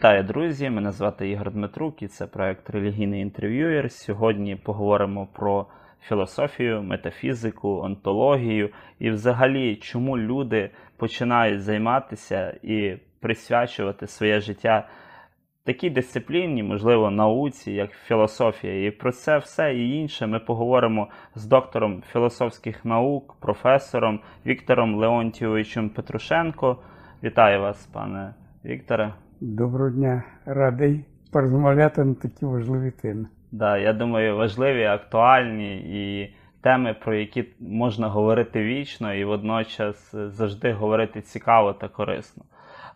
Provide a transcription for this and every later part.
Вітаю, друзі! Мене звати Ігор Дмитрук і це проект Релігійний інтерв'юєр. Сьогодні поговоримо про філософію, метафізику, онтологію і, взагалі, чому люди починають займатися і присвячувати своє життя такій дисципліні, можливо, науці, як філософія. І про це все і інше ми поговоримо з доктором філософських наук, професором Віктором Леонтійовичем Петрушенко. Вітаю вас, пане Вікторе. Доброго дня, радий порозмовляти на такі важливі теми. Да, я думаю, важливі, актуальні і теми, про які можна говорити вічно, і водночас завжди говорити цікаво та корисно.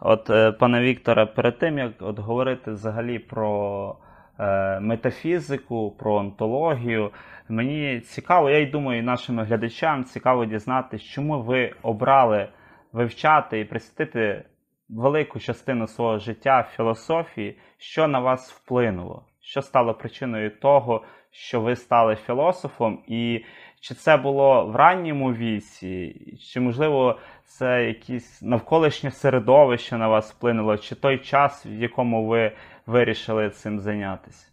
От, е, пане Вікторе, перед тим як от говорити взагалі про е, метафізику, про онтологію, мені цікаво, я й думаю, і нашим глядачам цікаво дізнатися, чому ви обрали вивчати і присвятити велику частину свого життя філософії, що на вас вплинуло, що стало причиною того, що ви стали філософом, і чи це було в ранньому віці, чи, можливо, це якесь навколишнє середовище на вас вплинуло, чи той час, в якому ви вирішили цим зайнятися?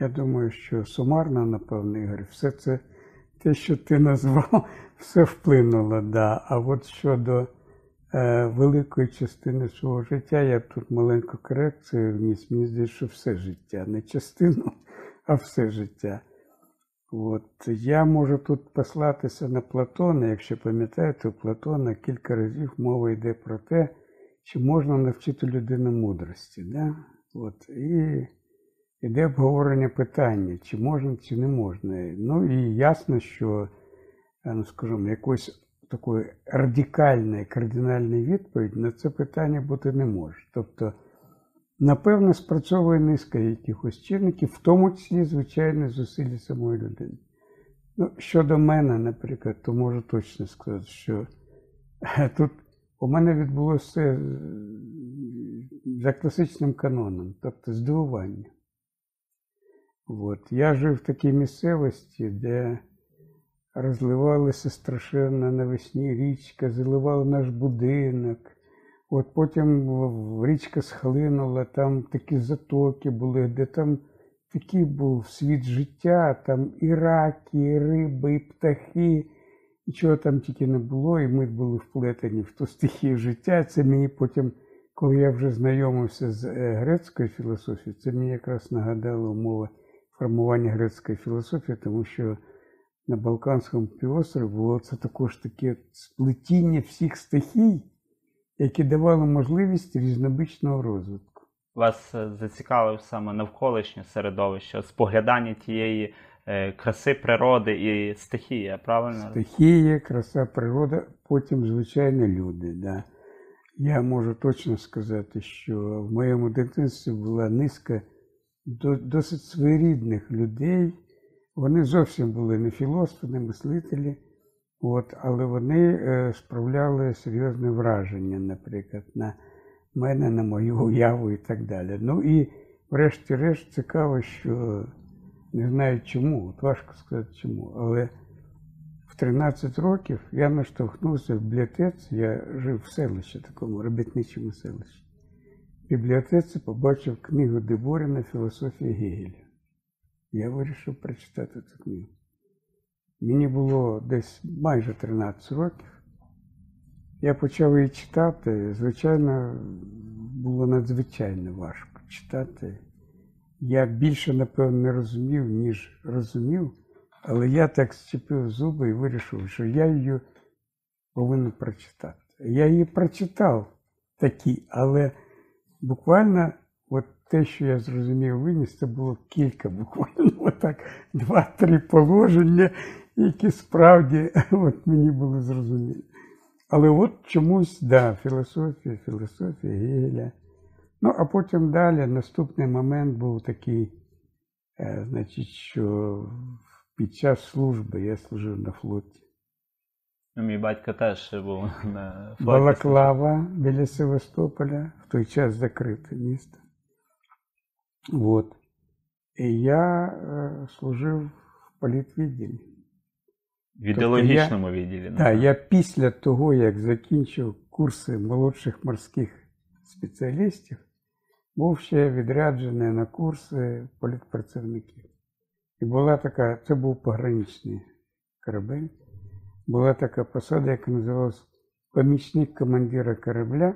Я думаю, що сумарно, напевно, Ігор, все це те, що ти назвав, все вплинуло, да. А от щодо великої частини свого життя, я тут маленьку корекцію вніс. Мені здається, що все життя, не частину, а все життя. От я можу тут послатися на Платона, якщо пам'ятаєте, у Платона кілька разів мова йде про те, чи можна навчити людину мудрості. Да? От, І йде обговорення питання, чи можна, чи не можна. Ну і ясно, що, ну скажімо, якоїсь такої радикальної, кардинальної відповіді на це питання бути не може. Тобто, Напевно, спрацьовує низка якихось чинників, в тому числі, звичайно, зусилля самої людини. Ну, Щодо мене, наприклад, то можу точно сказати, що тут у мене відбулося за класичним каноном, тобто здивування. От. Я жив в такій місцевості, де розливалася страшенна навесні річка, заливав наш будинок. От Потім річка схлинула, там такі затоки були, де там такий був світ життя, там і раки, і риби, і птахи, і чого там тільки не було, і ми були вплетені в ту стихію життя. Це мені потім, коли я вже знайомився з е, грецькою філософією, це мені якраз нагадало умови формування грецької філософії, тому що на Балканському півострові було це також таке сплетіння всіх стихій які давали можливість різнобічного розвитку. Вас е, зацікавив саме навколишнє середовище, споглядання тієї е, краси природи і стихії, правильно? Стихія, краса природа, потім, звичайно, люди. Да. Я можу точно сказати, що в моєму дитинстві була низка досить своєрідних людей. Вони зовсім були не філософи, не мислителі. От, Але вони е, справляли серйозне враження, наприклад, на мене, на мою уяву і так далі. Ну і, врешті-решт, цікаво, що не знаю чому, от важко сказати чому, але в 13 років я наштовхнувся в бібліотеці, я жив в селищі, такому робітничому селищі. В бібліотеці побачив книгу Деборіна Філософія Гегеля. Я вирішив прочитати цю книгу. Мені було десь майже 13 років. Я почав її читати. Звичайно, було надзвичайно важко читати. Я більше, напевно, не розумів, ніж розумів, але я так зчепив зуби і вирішив, що я її повинен прочитати. Я її прочитав такі, але буквально от те, що я зрозумів виніс, це було кілька буквально, отак, два-три положення, які справді от мені були зрозумілі. Але от чомусь, да, філософія, філософія Гегеля. Ну, а потім далі наступний момент був такий, е, значить, що під час служби я служив на флоті. Ну, мій батько теж був на флоті. Балаклава біля Севастополя, в той час закрите місто. От. І я е, служив в політвідділі. В ідеологічному тобто відділі. Так, я після того, як закінчив курси молодших морських спеціалістів, був ще відряджений на курси політпрацівників. І була така, це був пограничний корабель, була така посада, яка називалась помічник командира корабля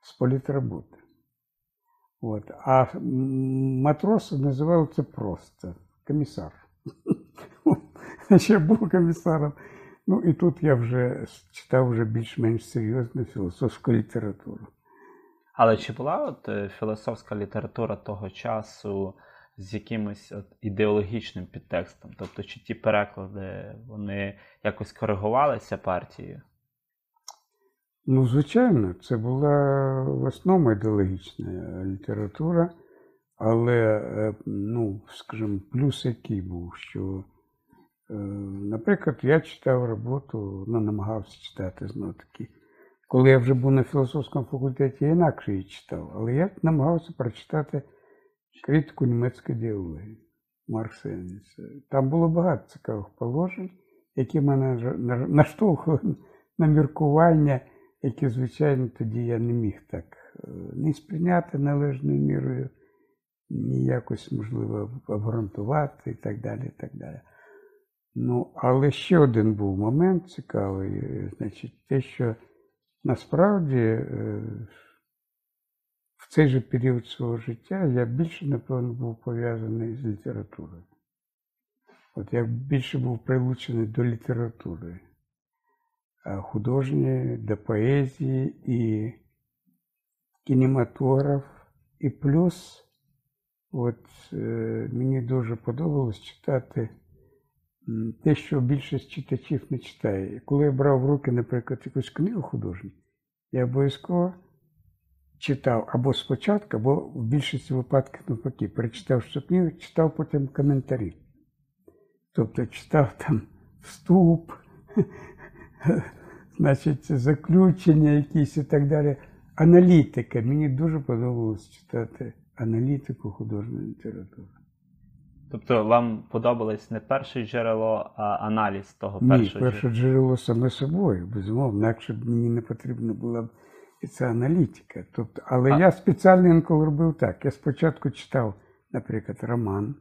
з політроботи. От. А м, матроси називали це просто комісар. Ще був комісаром. Ну і тут я вже читав вже більш-менш серйозну філософську літературу. Але чи була от е, філософська література того часу з якимось от ідеологічним підтекстом? Тобто, чи ті переклади вони якось коригувалися партією? Ну, звичайно, це була в основному ідеологічна література, але, е, ну, скажімо, плюс який був, що, е, наприклад, я читав роботу, ну, намагався читати знову таки. Коли я вже був на філософському факультеті, я інакше її читав, але я намагався прочитати критику німецької ідеології Маркса Енгельса. Там було багато цікавих положень, які мене наштовхували на міркування, які, звичайно, тоді я не міг так е, ні сприйняти належною мірою, ні якось, можливо, обґрунтувати і так далі. І так далі. Ну, але ще один був момент цікавий, е, значить, те, що насправді е, в цей же період свого життя я більше, напевно, був пов'язаний з літературою. От я більше був прилучений до літератури художньої, до поезії і кінематограф. І плюс, от е, мені дуже подобалось читати те, що більшість читачів не читає. Коли я брав в руки, наприклад, якусь книгу художню, я обов'язково читав або спочатку, або в більшості випадків навпаки, перечитав цю книгу, читав потім коментарі. Тобто читав там вступ, значить, заключення якісь і так далі. Аналітика. Мені дуже подобалось читати аналітику художньої літератури. Тобто вам подобалось не перше джерело, а аналіз того Ні, першого перше джерело саме собою, безумовно, б мені не потрібна була б і ця аналітика. Тобто, але А- я спеціально інколи робив так. Я спочатку читав, наприклад, роман,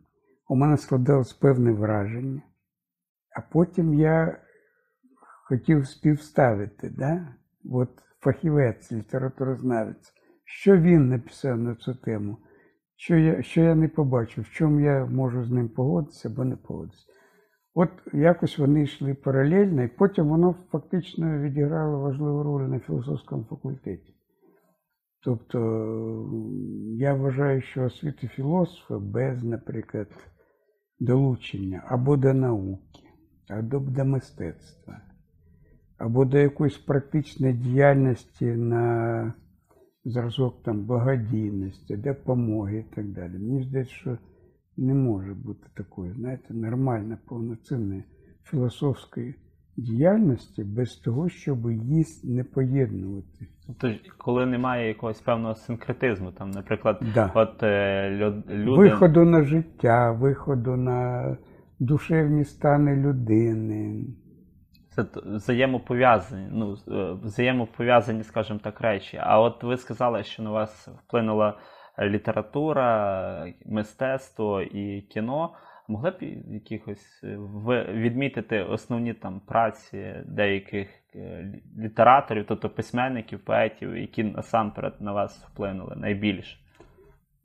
у мене складалось певне враження, а потім я хотів співставити, да? От фахівець, літературознавець, що він написав на цю тему, що я, що я не побачив, в чому я можу з ним погодитися або не погодитися. От якось вони йшли паралельно, і потім воно фактично відіграло важливу роль на філософському факультеті. Тобто я вважаю, що освіта філософа без, наприклад, долучення або до науки, або до мистецтва, або до якоїсь практичної діяльності на зразок там благодійності, допомоги і так далі. Мені здається, що не може бути такої, знаєте, нормальної, повноцінної філософської діяльності без того, щоб її не поєднувати. Тобто, коли немає якогось певного синкретизму, там, наприклад, Да. от е, люди. Виходу на життя, виходу на душевні стани людини. Це взаємопов'язані, ну, е, взаємопов'язані, скажімо так, речі. А от ви сказали, що на вас вплинула література, мистецтво і кіно. Могли б якихось е, відмітити основні там праці деяких е, літераторів, тобто письменників, поетів, які насамперед на вас вплинули найбільше?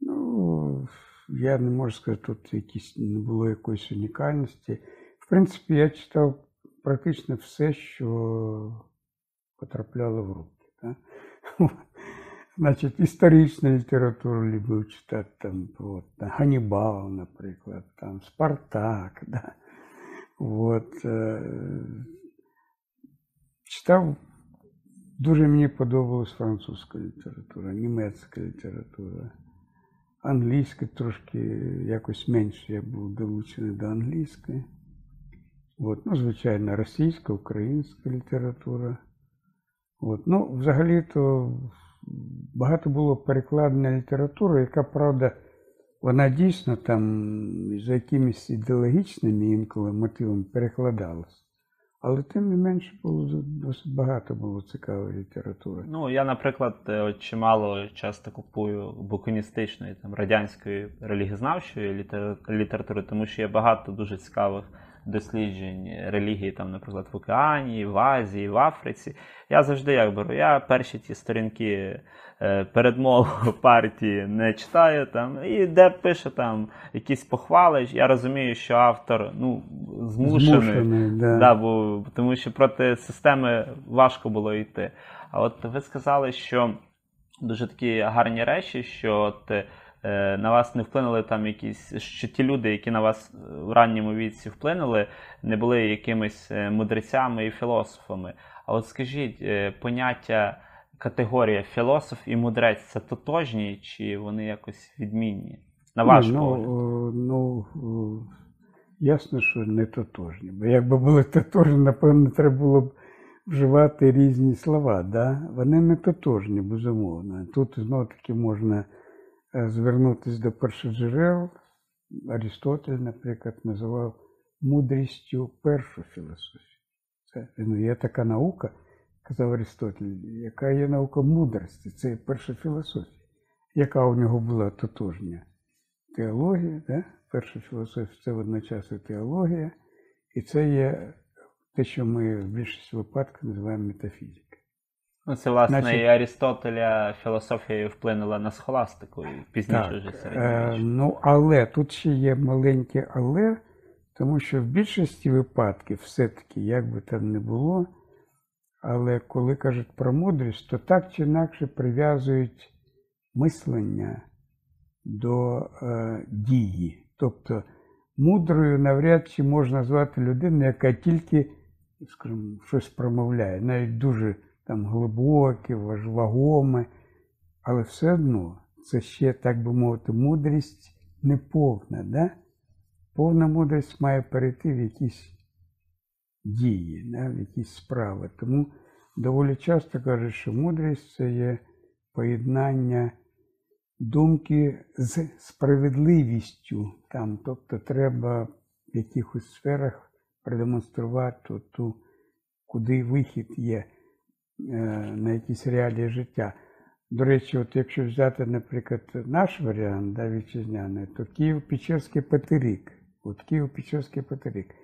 Ну, я не можу сказати, тут якісь не було якоїсь унікальності. В принципі, я читав практично все, що потрапляло в руки. Да? Значить, історичну літературу любив читати там, от, там, Ганнібал, наприклад, там, Спартак. Да? От, е, читав, дуже мені подобалась французька література, німецька література. Англійська трошки якось менше я був долучений до англійської. От, ну, звичайно, російська, українська література. От, ну, взагалі-то багато було перекладена літератури, яка, правда, вона дійсно там за якимись ідеологічними інколи мотивами перекладалась. Але тим не менше було досить багато було цікавої літератури. Ну, я, наприклад, е, чимало часто купую буконістичної, там, радянської релігізнавчої літератури, тому що є багато дуже цікавих досліджень релігії, там, наприклад, в Океанії, в Азії, в Африці. Я завжди як беру. Я перші ті сторінки е, передмову партії не читаю, там, і де пише там якісь похвали, я розумію, що автор ну, змушений. Змушений, да. Да, бо, тому що проти системи важко було йти. А от ви сказали, що дуже такі гарні речі, що от, е, на вас не вплинули там якісь, що ті люди, які на вас в ранньому віці вплинули, не були якимись е, мудрецями і філософами. А от скажіть, е, поняття категорія філософ і мудрець це тотожні, чи вони якось відмінні? На ваш ну, погляд? ну, ясно, що не тотожні. Бо якби були тотожні, напевно, треба було б вживати різні слова. Да? Вони не тотожні, безумовно. Тут знову таки можна е, звернутися до першоджерел. Арістотель, наприклад, називав мудрістю першу філософію. Це ну, є така наука, казав Арістотель, яка є наука мудрості, це перша філософія. Яка у нього була тотожня? Теологія, да? перша філософія це водночас теологія, і це є те, що ми в більшості випадків називаємо метафізика. Ну, це, власне, Значить- і Арістотеля філософія вплинула на схоластику і пізніше Так, вже е, ну, але тут ще є маленьке але, тому що в більшості випадків все-таки, як би там не було, але коли кажуть про мудрість, то так чи інакше прив'язують мислення до е, дії. Тобто мудрою навряд чи можна звати людину, яка тільки, скажімо, щось промовляє, навіть дуже там глибоке, важ- вагоме, але все одно це ще, так би мовити, мудрість неповна. Да? Повна мудрість має перейти в якісь дії, да? в якісь справи. Тому доволі часто кажуть, що мудрість це є поєднання думки з справедливістю. Там, тобто треба в якихось сферах продемонструвати ту, куди вихід є на якісь реалії життя. До речі, от якщо взяти, наприклад, наш варіант да, вітчизняний, то Київ-Печерський Патерик. От Київ-Печерський Патерик.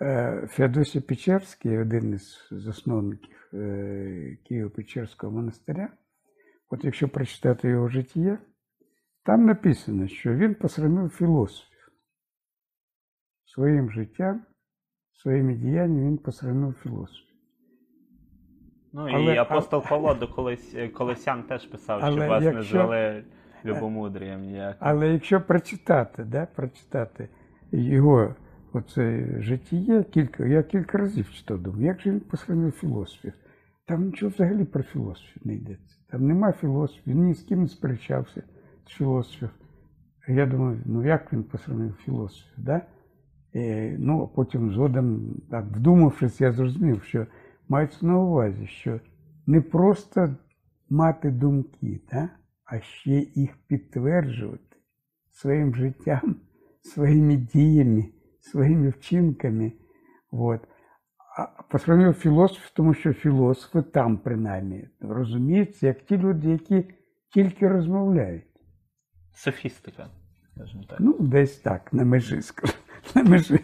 Е, Феодосій Печерський, один із засновників е, Києво-Печерського монастиря, от якщо прочитати його життя, там написано, що він посрамив філософів. Своїм життям, своїми діяннями він посрамив філософів. Ну і але- апостол Павло до колись колесян теж писав, Але що вас не якщо- звели любомудрієм ніяк. Але якщо прочитати, да, прочитати його оце життя, кілька, я кілька разів читав, думаю, як же він посрамив філософів? Там нічого взагалі про філософів не йдеться. Там нема філософів, він ні з ким не сперечався з філософів. Я думаю, ну як він посрамив філософів? Да? Е, ну, потім згодом, так, вдумавшись, я зрозумів, що мається на увазі, що не просто мати думки, да? а ще їх підтверджувати своїм життям, своїми діями, своїми вчинками. От. А посрамив філософів, тому що філософи там, принаймні, розуміються, як ті люди, які тільки розмовляють. Софістика, скажімо так. Ну, десь так, на межі, скажу, на межі.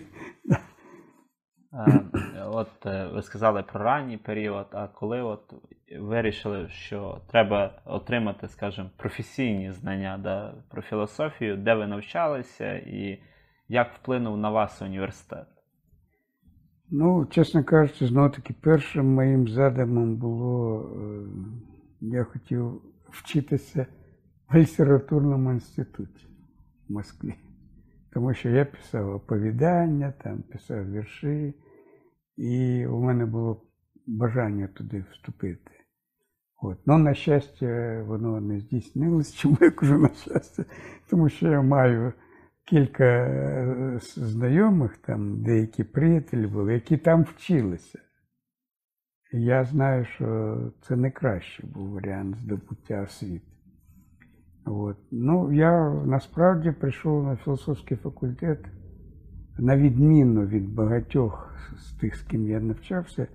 Е, От е, ви сказали про ранній період, а коли от вирішили, що треба отримати, скажімо, професійні знання да, про філософію, де ви навчалися і як вплинув на вас університет? Ну, чесно кажучи, знову таки, першим моїм задумом було, е, я хотів вчитися в літературному інституті в Москві. Тому що я писав оповідання, там писав вірші, і у мене було бажання туди вступити. От. Ну, на щастя, воно не здійснилось. Чому я кажу на щастя? Тому що я маю кілька е, знайомих, там деякі приятелі були, які там вчилися. І я знаю, що це не кращий був варіант здобуття освіти. От. Ну, я насправді прийшов на філософський факультет на відміну від багатьох з тих, з ким я навчався,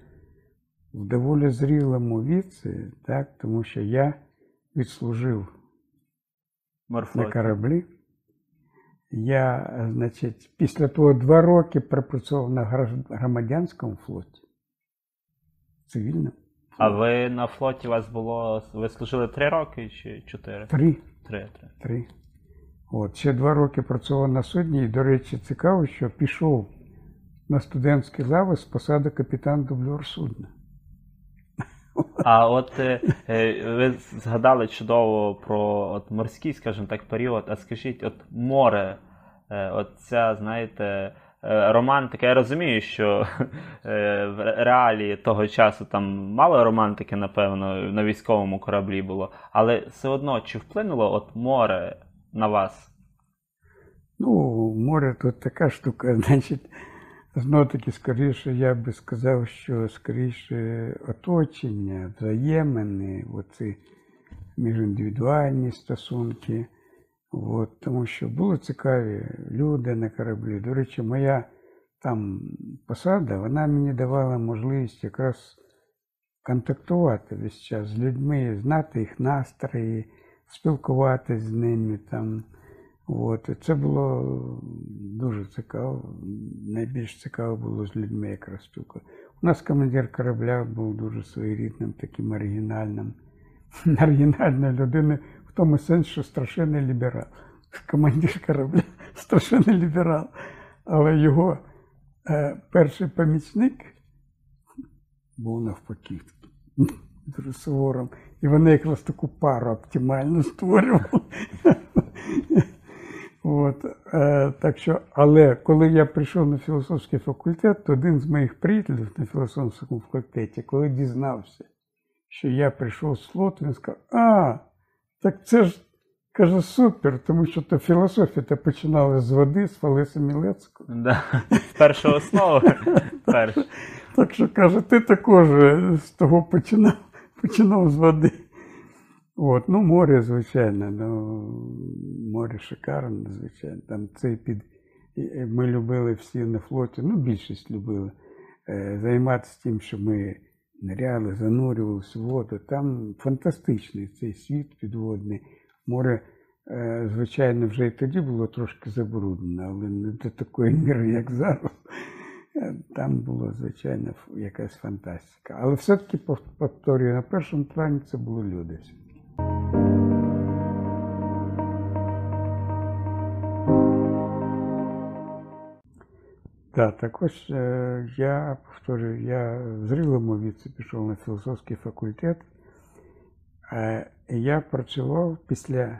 в доволі зрілому віці, так, тому що я відслужив на кораблі. Я, значить, після того два роки пропрацював на громадянському флоті. Цивільному. А ви на флоті у вас було. Ви служили три роки чи чотири? Три. Три, три. Три. От, ще два роки працював на судні, і, до речі, цікаво, що пішов на студентський лави з посади капітан дублер судна. А от е, е, ви згадали чудово про от морський, скажімо так, період. А скажіть, от море, е, от ця, знаєте, романтика. Я розумію, що е, в реалії того часу там мало романтики, напевно, на військовому кораблі було, але все одно чи вплинуло от море на вас? Ну, море тут така штука, значить, знов таки, скоріше, я би сказав, що скоріше оточення, взаємини, оці міжіндивідуальні стосунки. От, тому що були цікаві люди на кораблі. До речі, моя там посада, вона мені давала можливість якраз контактувати весь час з людьми, знати їх настрої, спілкуватися з ними там. От, і це було дуже цікаво. Найбільш цікаво було з людьми якраз спілкуватися. У нас командир корабля був дуже своєрідним, таким оригінальним, оригінальною людиною, в тому сенсі, що страшенний ліберал. Командир корабля страшенний ліберал. Але його е, перший помічник був навпаки дуже суворим. І вони якраз таку пару оптимально створювали. От, е, так що, але коли я прийшов на філософський факультет, то один з моїх приятелів на філософському факультеті, коли дізнався, що я прийшов з флоту, він сказав, а, так це ж каже супер, тому що то філософія то починала з води, з Фалеса Мілецького. Да. З першої основи. Так що каже, ти також е, з того починав, починав з води. От, ну, море, звичайно, ну, море шикарне, звичайно. Там цей під... Ми любили всі на флоті, ну, більшість любили е, займатися тим, що ми ниряли, занурювалися в воду. Там фантастичний цей світ підводний. Море, е, звичайно, вже і тоді було трошки забруднене, але не до такої міри, як зараз. Е, Там була, звичайно, якась фантастика. Але все-таки пов- повторюю, на першому плані це були люди. Так, так ось е, я повторюю, я в зрілому віці пішов на філософський факультет. Е, я працював після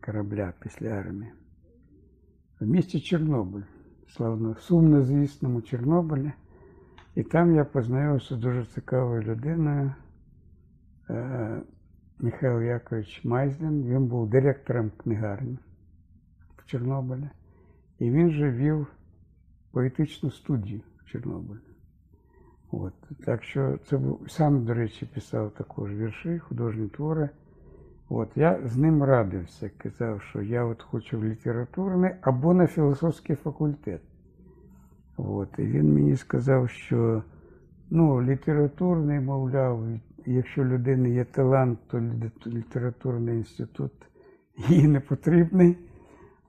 корабля, після армії в місті Чорнобиль, славно, сумнозвісному Чорнобилі. І там я познайомився з дуже цікавою людиною. Е, Михайло Якович Майзлін. Він був директором книгарні в Чорнобилі. І він же вів поетичну студію в Чорнобилі. От. Так що це був сам, до речі, писав також вірші, художні твори. От, я з ним радився, казав, що я от хочу в літературний або на філософський факультет. От, і він мені сказав, що ну, літературний, мовляв, якщо людини є талант, то літературний інститут їй не потрібний.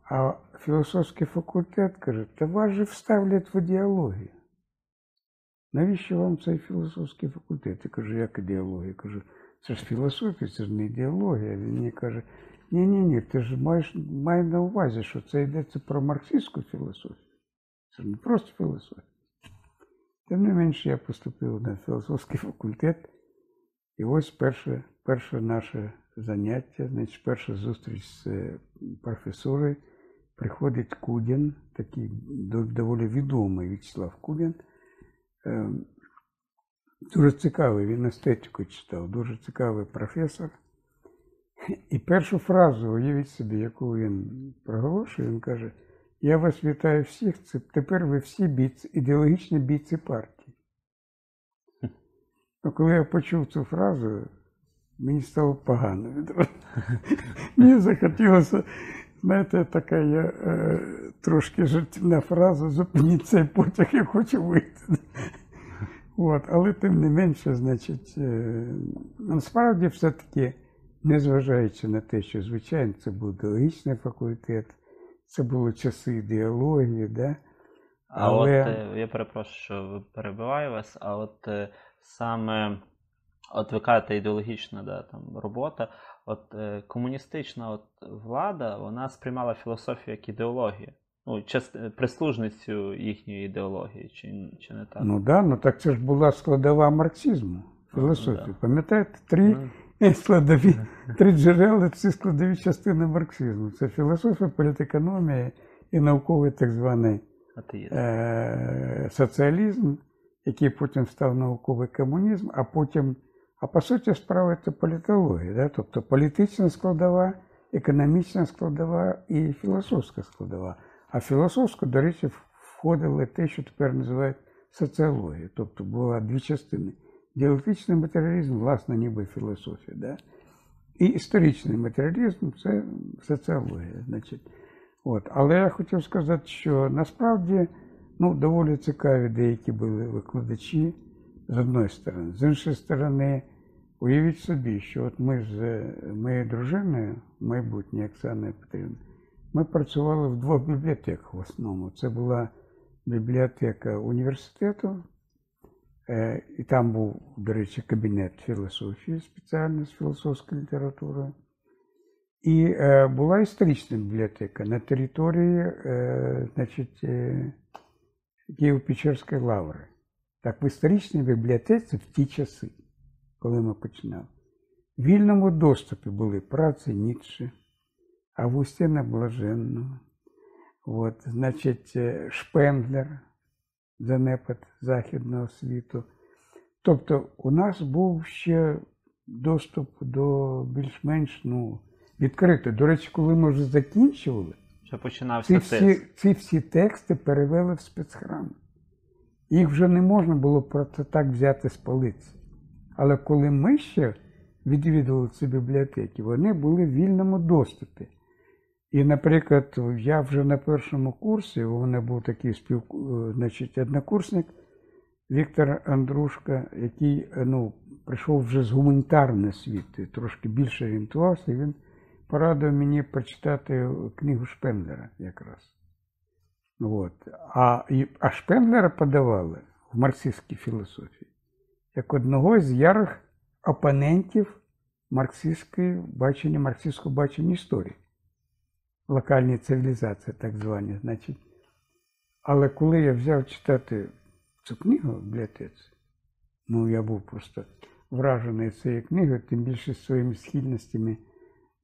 А філософський факультет каже, та вас же вставлять в ідеологію. Навіщо вам цей філософський факультет? Я кажу, як ідеологія? Я кажу, це ж філософія, це ж не ідеологія. Він мені каже, ні-ні-ні, ти ж маєш май на увазі, що це йдеться про марксистську філософію. Це ж не просто філософія. Тим не менше, я поступив на філософський факультет. І ось перше, перше наше заняття, значить, перша зустріч з е, професорою. Приходить Кудін, такий доволі відомий В'ячеслав Кудін. Е, Дуже цікавий, він естетику читав, дуже цікавий професор. І першу фразу, уявіть собі, яку він проголошує, він каже: Я вас вітаю всіх, це тепер ви всі бійці, ідеологічні бійці партії. Ну, коли я почув цю фразу, мені стало погано. Мені захотілося, Знаєте, така є е, трошки жартівна фраза зупиніть цей потяг, я хочу вийти. От, але тим не менше, значить, е, насправді все-таки, незважаючи на те, що, звичайно, це був теологічний факультет, це були часи ідеології, да? А от е, я перепрошую, що перебиваю вас, а от е, саме от ви кажете, ідеологічна да, там, робота, от е, комуністична от, влада, вона сприймала філософію як ідеологію. Ну, част... прислужницю їхньої ідеології, чи, чи не так? Ну да, ну так це ж була складова марксизму, філософії. да. Пам'ятаєте, три Ну, складові, три джерела це складові частини марксизму. Це філософія, політекономія і науковий так званий е, соціалізм, який потім став науковий комунізм, а потім, а по суті, справа це політологія, да? тобто політична складова, економічна складова і філософська складова. А в філософську, до речі, входило те, що тепер називають соціологією. Тобто була дві частини. Діалектичний матеріалізм, власне, ніби філософія. Да? І історичний матеріалізм це соціологія. Значить. От. Але я хотів сказати, що насправді ну, доволі цікаві деякі були викладачі з одної сторони. З іншої сторони, уявіть собі, що от ми з моєю дружиною, майбутньою Оксаною Петрівною, ми працювали в двох бібліотеках в основному. Це була бібліотека університету, е, і там був, до речі, кабінет філософії спеціально з філософською літературою. І е, була історична бібліотека на території е, значить, Києво-Печерської лаври. Так, в історичній бібліотеці в ті часи, коли ми починали, в вільному доступі були праці Ніцше, Августина Блаженного, от, значить, е, Шпенглер, занепад Західного світу. Тобто у нас був ще доступ до більш-менш ну, відкритий. До речі, коли ми вже закінчували, Що починався ці всі, ці всі тексти перевели в спецхрам. Їх вже не можна було просто так взяти з полиці. Але коли ми ще відвідували ці бібліотеки, вони були в вільному доступі. І, наприклад, я вже на першому курсі, у мене був такий спів, е, значить, однокурсник Віктор Андрушка, який е, ну, прийшов вже з гуманітарної освіти, трошки більше орієнтувався, і він порадив мені прочитати книгу Шпенглера якраз. От. А, а Шпенглера подавали в марксистській філософії як одного з ярих опонентів марксистської бачення, марксистського бачення історії. Локальні цивілізації, так звані. Значить. Але коли я взяв читати цю книгу в бібліотеці, ну я був просто вражений цією книгою, тим більше своїми схильностями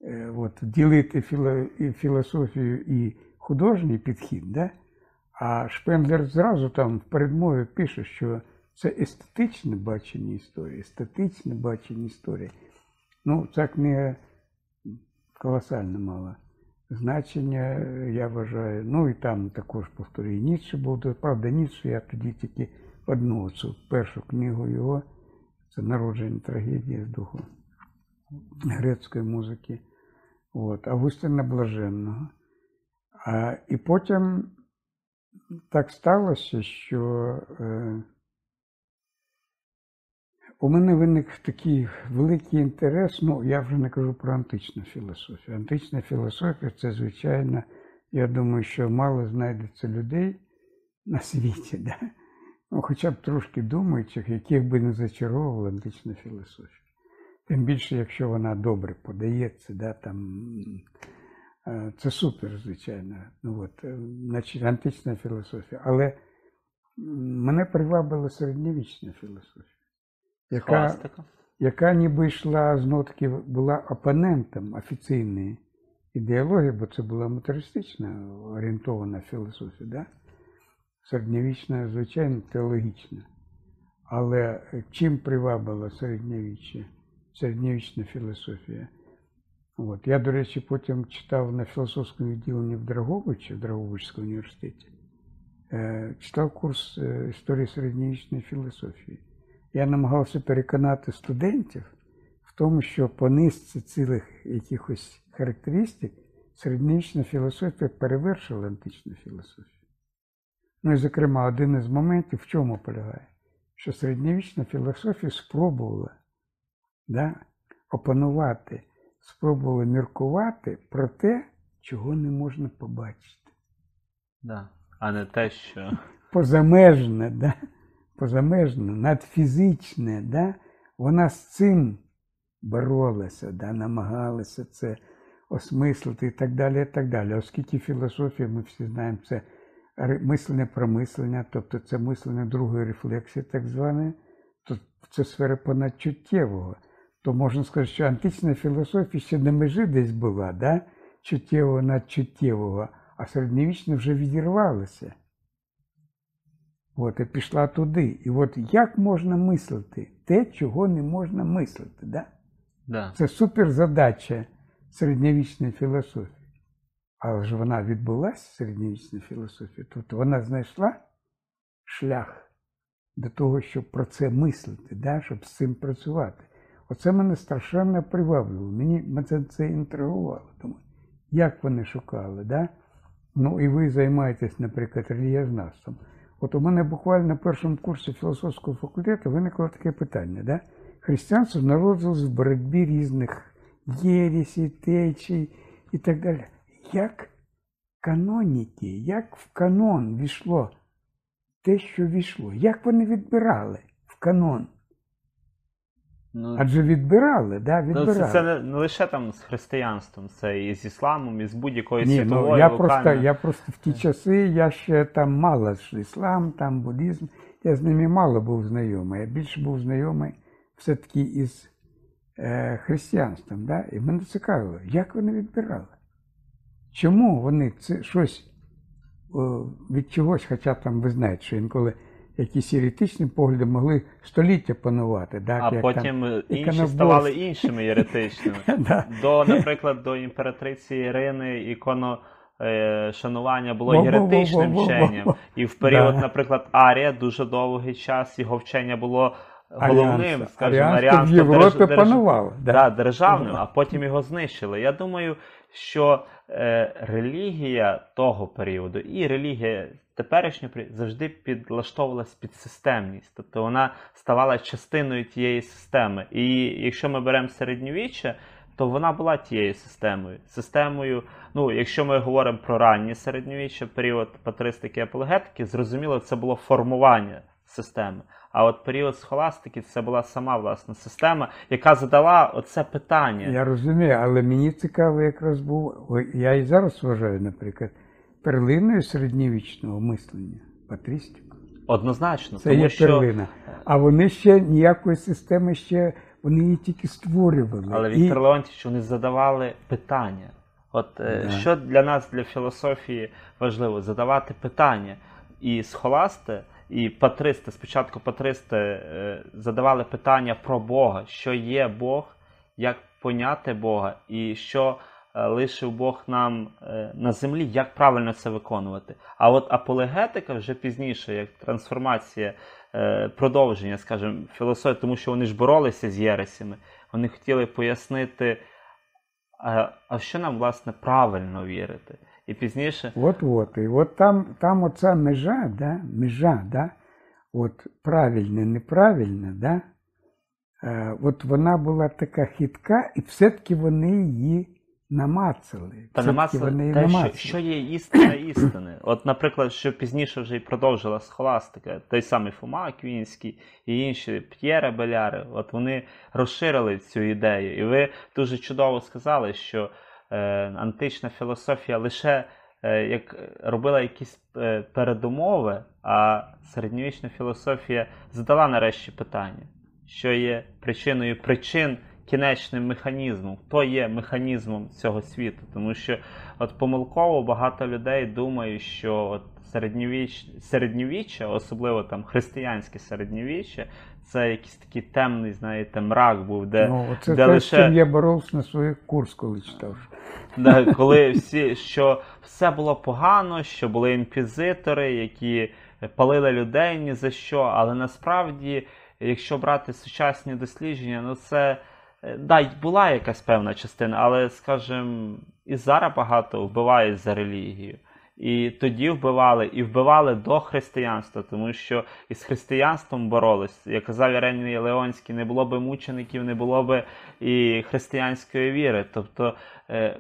е, от, ділити філо, і філософію і художній підхід. Да? А Шпенглер зразу там в передмові пише, що це естетичне бачення історії, естетичне бачення історії. Ну, ця книга колосально мала значення, я вважаю. Ну і там також повторюю, Ніцше був. Правда, Ніцше я тоді тільки одну цю першу книгу його, це народження трагедії з духу грецької музики. От, Августина Блаженного. А, і потім так сталося, що е, у мене виник такий великий інтерес, ну я вже не кажу про античну філософію. Антична філософія це, звичайно, я думаю, що мало знайдеться людей на світі, да? ну, хоча б трошки думаючих, яких би не зачаровувала антична філософія. Тим більше, якщо вона добре подається, да, там, це супер, звичайно. Ну, от, е, значить, антична філософія. Але мене привабила середньовічна філософія, яка, яка ніби йшла знову таки була опонентом офіційної ідеології, бо це була матеріалістична орієнтована філософія, да? середньовічна, звичайно, теологічна. Але чим привабила середньовіччя, середньовічна філософія? От. Я, до речі, потім читав на філософському відділенні в Драговичі, в Драговичському університеті, е, читав курс е, історії середньовічної філософії. Я намагався переконати студентів в тому, що по низці цілих якихось характеристик середньовічна філософія перевершила античну філософію. Ну і, зокрема, один із моментів в чому полягає? Що середньовічна філософія спробувала да, опанувати, спробувала міркувати про те, чого не можна побачити. Да. А не те, що. позамежне, да? позамежне, надфізичне, да? вона з цим боролася, да? намагалася це осмислити і так далі. і так далі. Оскільки філософія, ми всі знаємо, це мислене про мислення, тобто це мислення другої рефлексії, так зване, то це сфера понадчуттєвого. То можна сказати, що антична філософія ще на межі десь була, да? чуттєвого надчуттєвого, а середньовічна вже відірвалася. От, і пішла туди. І от як можна мислити те, чого не можна мислити? Да? Да. Це суперзадача середньовічної філософії. Але ж вона відбулася, середньовічна філософія. Тобто вона знайшла шлях до того, щоб про це мислити, да? щоб з цим працювати. Оце мене страшенно приваблювало. Мені мене це інтригувало. Думаю, як вони шукали, да? Ну і ви займаєтесь, наприклад, релігієзнавством. От у мене буквально на першому курсі філософського факультету виникло таке питання. Да? Християнство народилось в боротьбі різних єресій, течій і так далі. Як каноніки, як в канон війшло те, що війшло? Як вони відбирали в канон? Ну, Адже відбирали, да, ну, це, це не, не лише там з християнством, це і з ісламом, і з будь-якою Ні, світовою ну, я локальною. просто, я просто в ті часи, я ще там мало ж іслам, там буддизм, я з ними мало був знайомий. Я більше був знайомий все-таки із е, християнством. Да? І мене цікавило, як вони відбирали? Чому вони це щось о, від чогось, хоча там ви знаєте, що інколи якісь еретичні погляди могли століття панувати. Так, А як потім там, інші ставали іншими єретичними. До, наприклад, до імператриці Ірини іконо е, шанування було єретичним вченням. І в період, наприклад, Арія дуже довгий час його вчення було головним, скажімо. Да, державним, а потім його знищили. Я думаю, що е, релігія того періоду і релігія теперішнього періоду завжди підлаштовувалась під системність, тобто вона ставала частиною тієї системи. І якщо ми беремо середньовіччя, то вона була тією системою. Системою, ну, якщо ми говоримо про раннє середньовіччя, період патристики і апологетики, зрозуміло, це було формування системи. А от період схоластики це була сама власна система, яка задала оце питання. Я розумію, але мені цікаво якраз був, я і зараз вважаю, наприклад, перлиною середньовічного мислення, патрістику. Однозначно, Це тому є що перлина. А вони ще ніякої системи ще, вони її тільки створювали. але І- Віктор Леонтьович, вони задавали питання. От е, Да. що для нас, для філософії, важливо задавати питання. І схоласти, і патристи, спочатку патристи е, задавали питання про Бога, що є Бог, як поняти Бога, і що е, лишив Бог нам е, на землі, як правильно це виконувати. А от апологетика вже пізніше, як трансформація, продовження, скажімо, філософії, тому що вони ж боролися з єресями. Вони хотіли пояснити, а що нам, власне, правильно вірити. І пізніше От-от. І от там, там оця межа, да, межа, да, от правильне, неправильне, да, е, от вона була така хитка, і все-таки вони її намацали. Та це вони те, що, намацали. що є істина істини. От, наприклад, що пізніше вже і продовжила схоластика, той самий Фома Аквінський і інші П'єре Беляри, от вони розширили цю ідею. І ви дуже чудово сказали, що антична філософія лише е, як робила якісь е, передумови, а середньовічна філософія задала нарешті питання, що є причиною причин кінечним механізмом, хто є механізмом цього світу. Тому що от помилково багато людей думають, що от середньовіч... середньовіччя, особливо там християнське середньовіччя, це якийсь такий темний, знаєте, мрак був, де, Ну, це де те, лише чим я боровся на своїх курс, коли читав. Да, коли всі, що все було погано, що були інквізитори, які палили людей ні за що, але насправді, якщо брати сучасні дослідження, ну це да, була якась певна частина, але, скажімо, і зараз багато вбивають за релігію. І тоді вбивали, і вбивали до християнства, тому що із християнством боролись. Як казав Ірені Леонський, не було би мучеників, не було би і християнської віри. Тобто е,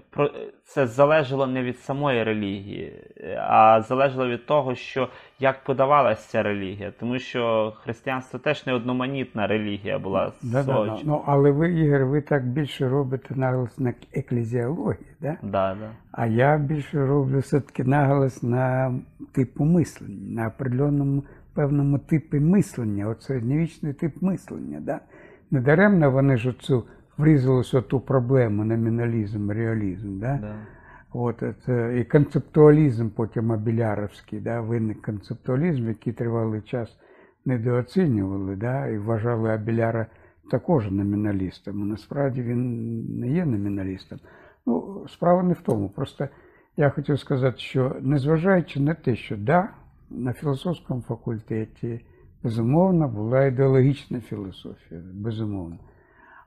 це залежало не від самої релігії, е, а залежало від того, що як подавалася ця релігія. Тому що християнство теж не одноманітна релігія була Да, да, да. Ну, але ви, Ігор, ви так більше робите наголос на еклезіології, да? Да, да. а я більше роблю все-таки наголос на типу мислення, на определеному певному типі мислення, от середньовічний тип мислення. Да? Недаремно вони ж оцю врізалися ту проблему номіналізм, реалізм. Да? Да. От, це, і концептуалізм потім абіляровський, да, виник концептуалізм, який тривалий час недооцінювали, да, і вважали Абіляра також номіналістом. Насправді він не є номіналістом. Ну, справа не в тому. Просто я хотів сказати, що незважаючи на те, що да, на філософському факультеті безумовно була ідеологічна філософія, безумовно.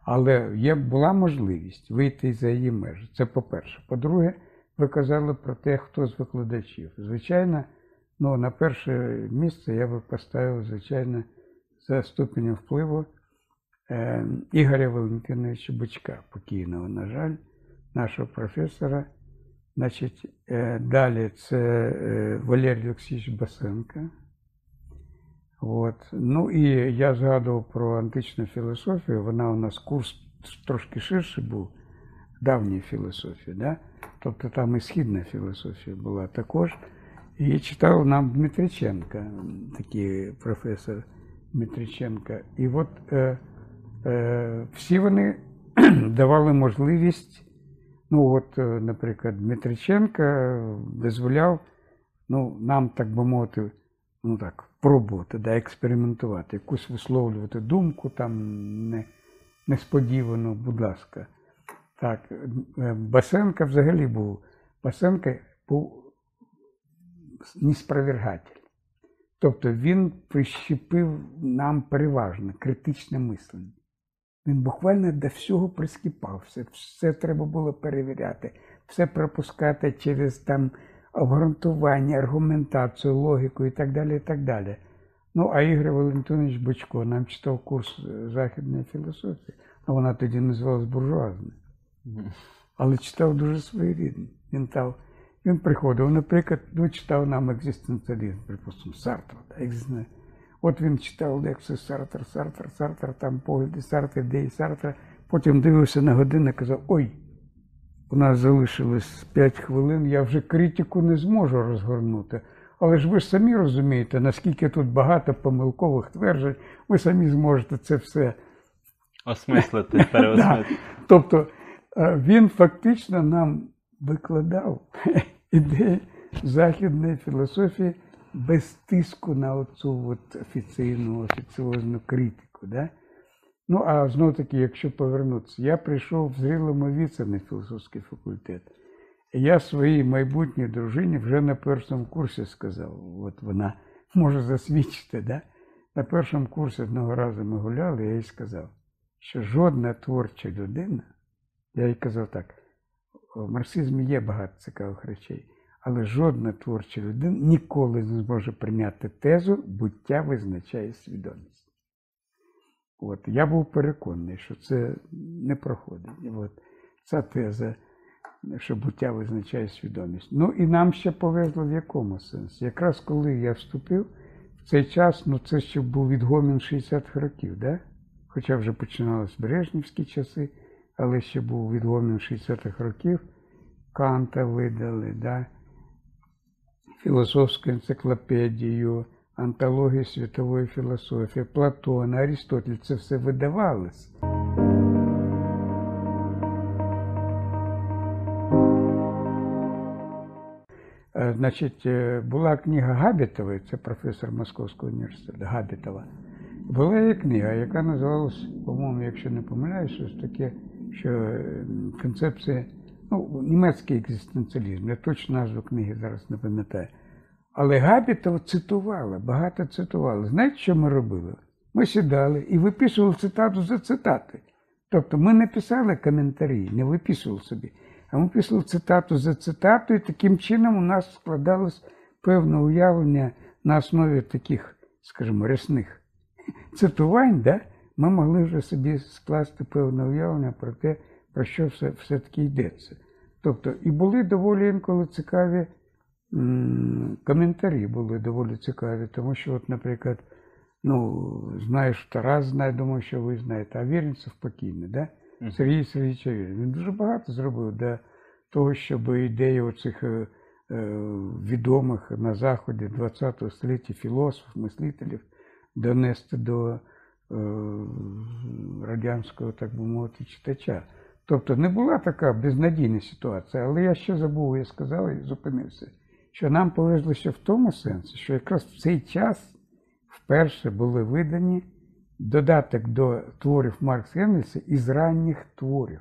Але є, була можливість вийти за її межі. Це по-перше. По-друге, ви казали про те, хто з викладачів. Звичайно, ну, на перше місце я би поставив, звичайно, за ступенем впливу е, Ігоря Валентиновича Бучка, покійного, на жаль, нашого професора. Значить, е, далі це е, Валерій Олексійович Басенко. От. Ну і я згадував про античну філософію. Вона у нас курс трошки ширший був, давньої філософії. Да? Тобто там і східна філософія була також. І читав нам Дмитриченко, такий професор Дмитриченко. І от е, е, всі вони давали можливість, ну от, е, наприклад, Дмитриченко дозволяв ну, нам, так би мовити, ну так, пробувати, да, експериментувати, якусь висловлювати думку там не, несподівану, будь ласка. Так, е, Басенко взагалі був. Басенко був неспровергатель. Тобто він прищепив нам переважно критичне мислення. Він буквально до всього прискіпав. Все, все треба було перевіряти, все пропускати через там обґрунтування, аргументацію, логіку і так далі. і так далі. Ну, а Ігор Валентинович Бочко нам читав курс е, західної філософії, а вона тоді називалась буржуазною. Але читав дуже своєрідно. Він там, він приходив, наприклад, ну, читав нам екзистенціалізм, припустимо, Сартра. Да, От він читав лекцію Сартр, Сартр, Сартр, там погляди Сартра, ідеї Сартра. Потім дивився на годину і казав, ой, у нас залишилось 5 хвилин, я вже критику не зможу розгорнути. Але ж ви ж самі розумієте, наскільки тут багато помилкових тверджень, ви самі зможете це все Осмислити, переосмислити. Тобто він фактично нам викладав ідеї західної філософії без тиску на оцю от офіційну, офіціозну критику. Да? Ну, а знову таки, якщо повернутися, я прийшов в зрілому віці на філософський факультет. Я своїй майбутній дружині вже на першому курсі сказав, от вона може засвідчити, да? на першому курсі одного разу ми гуляли, я їй сказав, що жодна творча людина, я їй казав так, в марксизмі є багато цікавих речей, але жодна творча людина ніколи не зможе прийняти тезу буття визначає свідомість. От, я був переконаний, що це не проходить. От ця теза, що буття визначає свідомість. Ну і нам ще повезло в якому сенсі. Якраз коли я вступив, в цей час, ну це ще був відгомін 60-х років, да? хоча вже починалися Брежнівські часи, але ще був відгомін 60-х років. Канта видали, да? філософську енциклопедію, антологію світової філософії, Платона, Арістотель, це все видавалось. Е, Значить, е, була книга Габітової, це професор Московського університету Габітова. Була її книга, яка називалась, по-моєму, якщо не помиляюсь, щось таке, що концепція, ну, німецький екзистенціалізм, я точно назву книги зараз не пам'ятаю. Але Габітова цитувала, багато цитувала. Знаєте, що ми робили? Ми сідали і виписували цитату за цитати. Тобто ми не писали коментарі, не виписували собі. А ми писали цитату за цитатою, і таким чином у нас складалось певне уявлення на основі таких, скажімо, рясних цитувань, да? Ми могли вже собі скласти певне уявлення про те, про що все, все-таки йдеться. Тобто, і були доволі інколи цікаві коментарі, були доволі цікаві, тому що, от, наприклад, ну, знаєш, Тарас знає, думаю, що ви знаєте, а Вірницев покійний, да? Сергій Сергійович Авірін. Він дуже багато зробив для того, щоб ідеї оцих е, е, відомих на Заході ХХ століття філософів, мислителів донести до радянського, так би мовити, читача. Тобто не була така безнадійна ситуація, але я ще забув, я сказав і зупинився, що нам повезло ще в тому сенсі, що якраз в цей час вперше були видані додаток до творів Маркса Енгельса із ранніх творів.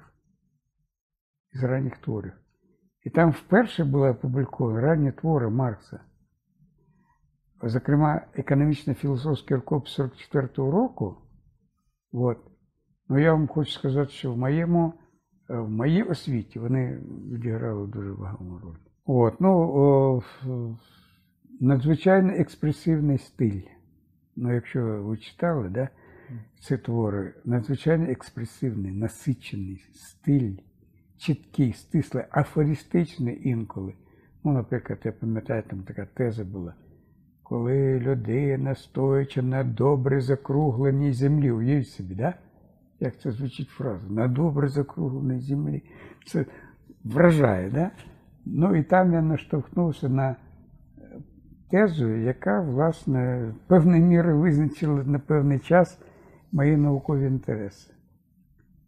Із ранніх творів. І там вперше були опубліковані ранні твори Маркса. Зокрема, економічно-філософський рукопис 44-го року. От. Ну, я вам хочу сказати, що в моєму, е, в моїй освіті вони відіграли дуже вагому роль. От, ну, о, в- надзвичайно експресивний стиль. Ну, якщо ви читали, да, ці твори, надзвичайно експресивний, насичений стиль, чіткий, стислий, афористичний інколи. Ну, наприклад, я пам'ятаю, там така теза була. Коли людина стоячи на добре закругленій землі, уявіть собі, да? як це звучить фраза, на добре закругленій землі. Це вражає, да? Ну і там я наштовхнувся на е, тезу, яка, власне, певною мірою визначила на певний час мої наукові інтереси.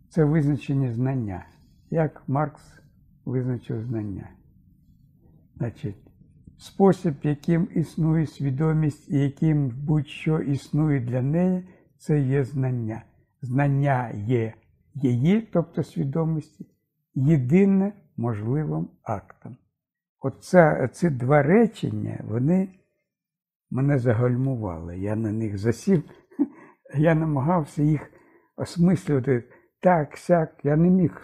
Це визначення знання. Як Маркс визначив знання? Значить, спосіб, яким існує свідомість і яким будь-що існує для неї, це є знання. Знання є її, тобто свідомості, єдине можливим актом. Оце, ці два речення, вони мене загальмували. Я на них засів, я намагався їх осмислювати так, сяк. Я не міг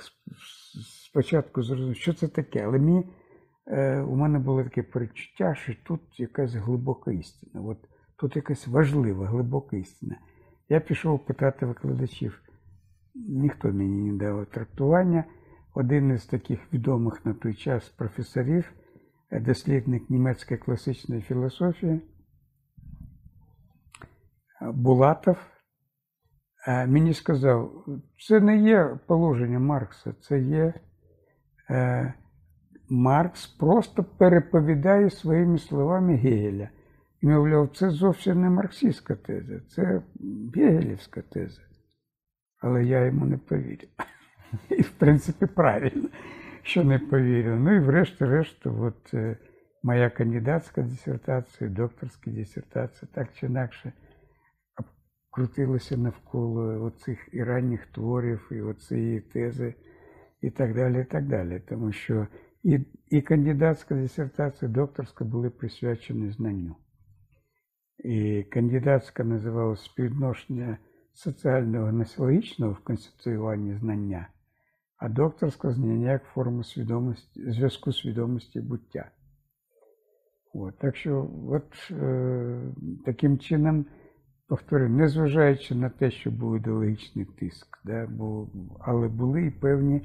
спочатку зрозуміти, що це таке, але мені, у мене було таке перечуття, що тут якась глибока істина. От тут якась важлива, глибока істина. Я пішов питати викладачів. Ніхто мені не дав трактування. Один із таких відомих на той час професорів, е, дослідник німецької класичної філософії, е, Булатов, е, мені сказав, це не є положення Маркса, це є е, Маркс просто переповідає своїми словами Гегеля. І, мовляв, це зовсім не марксистська теза, це гегелівська теза. Але я йому не повірив. І, в принципі, правильно, що не повірив. Ну і врешті-решт, от е, моя кандидатська дисертація, докторська дисертація, так чи інакше, крутилася навколо оцих і ранніх творів, і оцієї тези, і так далі, і так далі. Тому що і, і кандидатська дисертація, докторська були присвячені знанню. І кандидатська називалася співвідношення соціального носіологічного в конституюванні знання, а докторська знання як форма свідомості, зв'язку свідомості буття. От, так що, от е, таким чином, повторюю, незважаючи на те, що був ідеологічний тиск, да, бо, але були і певні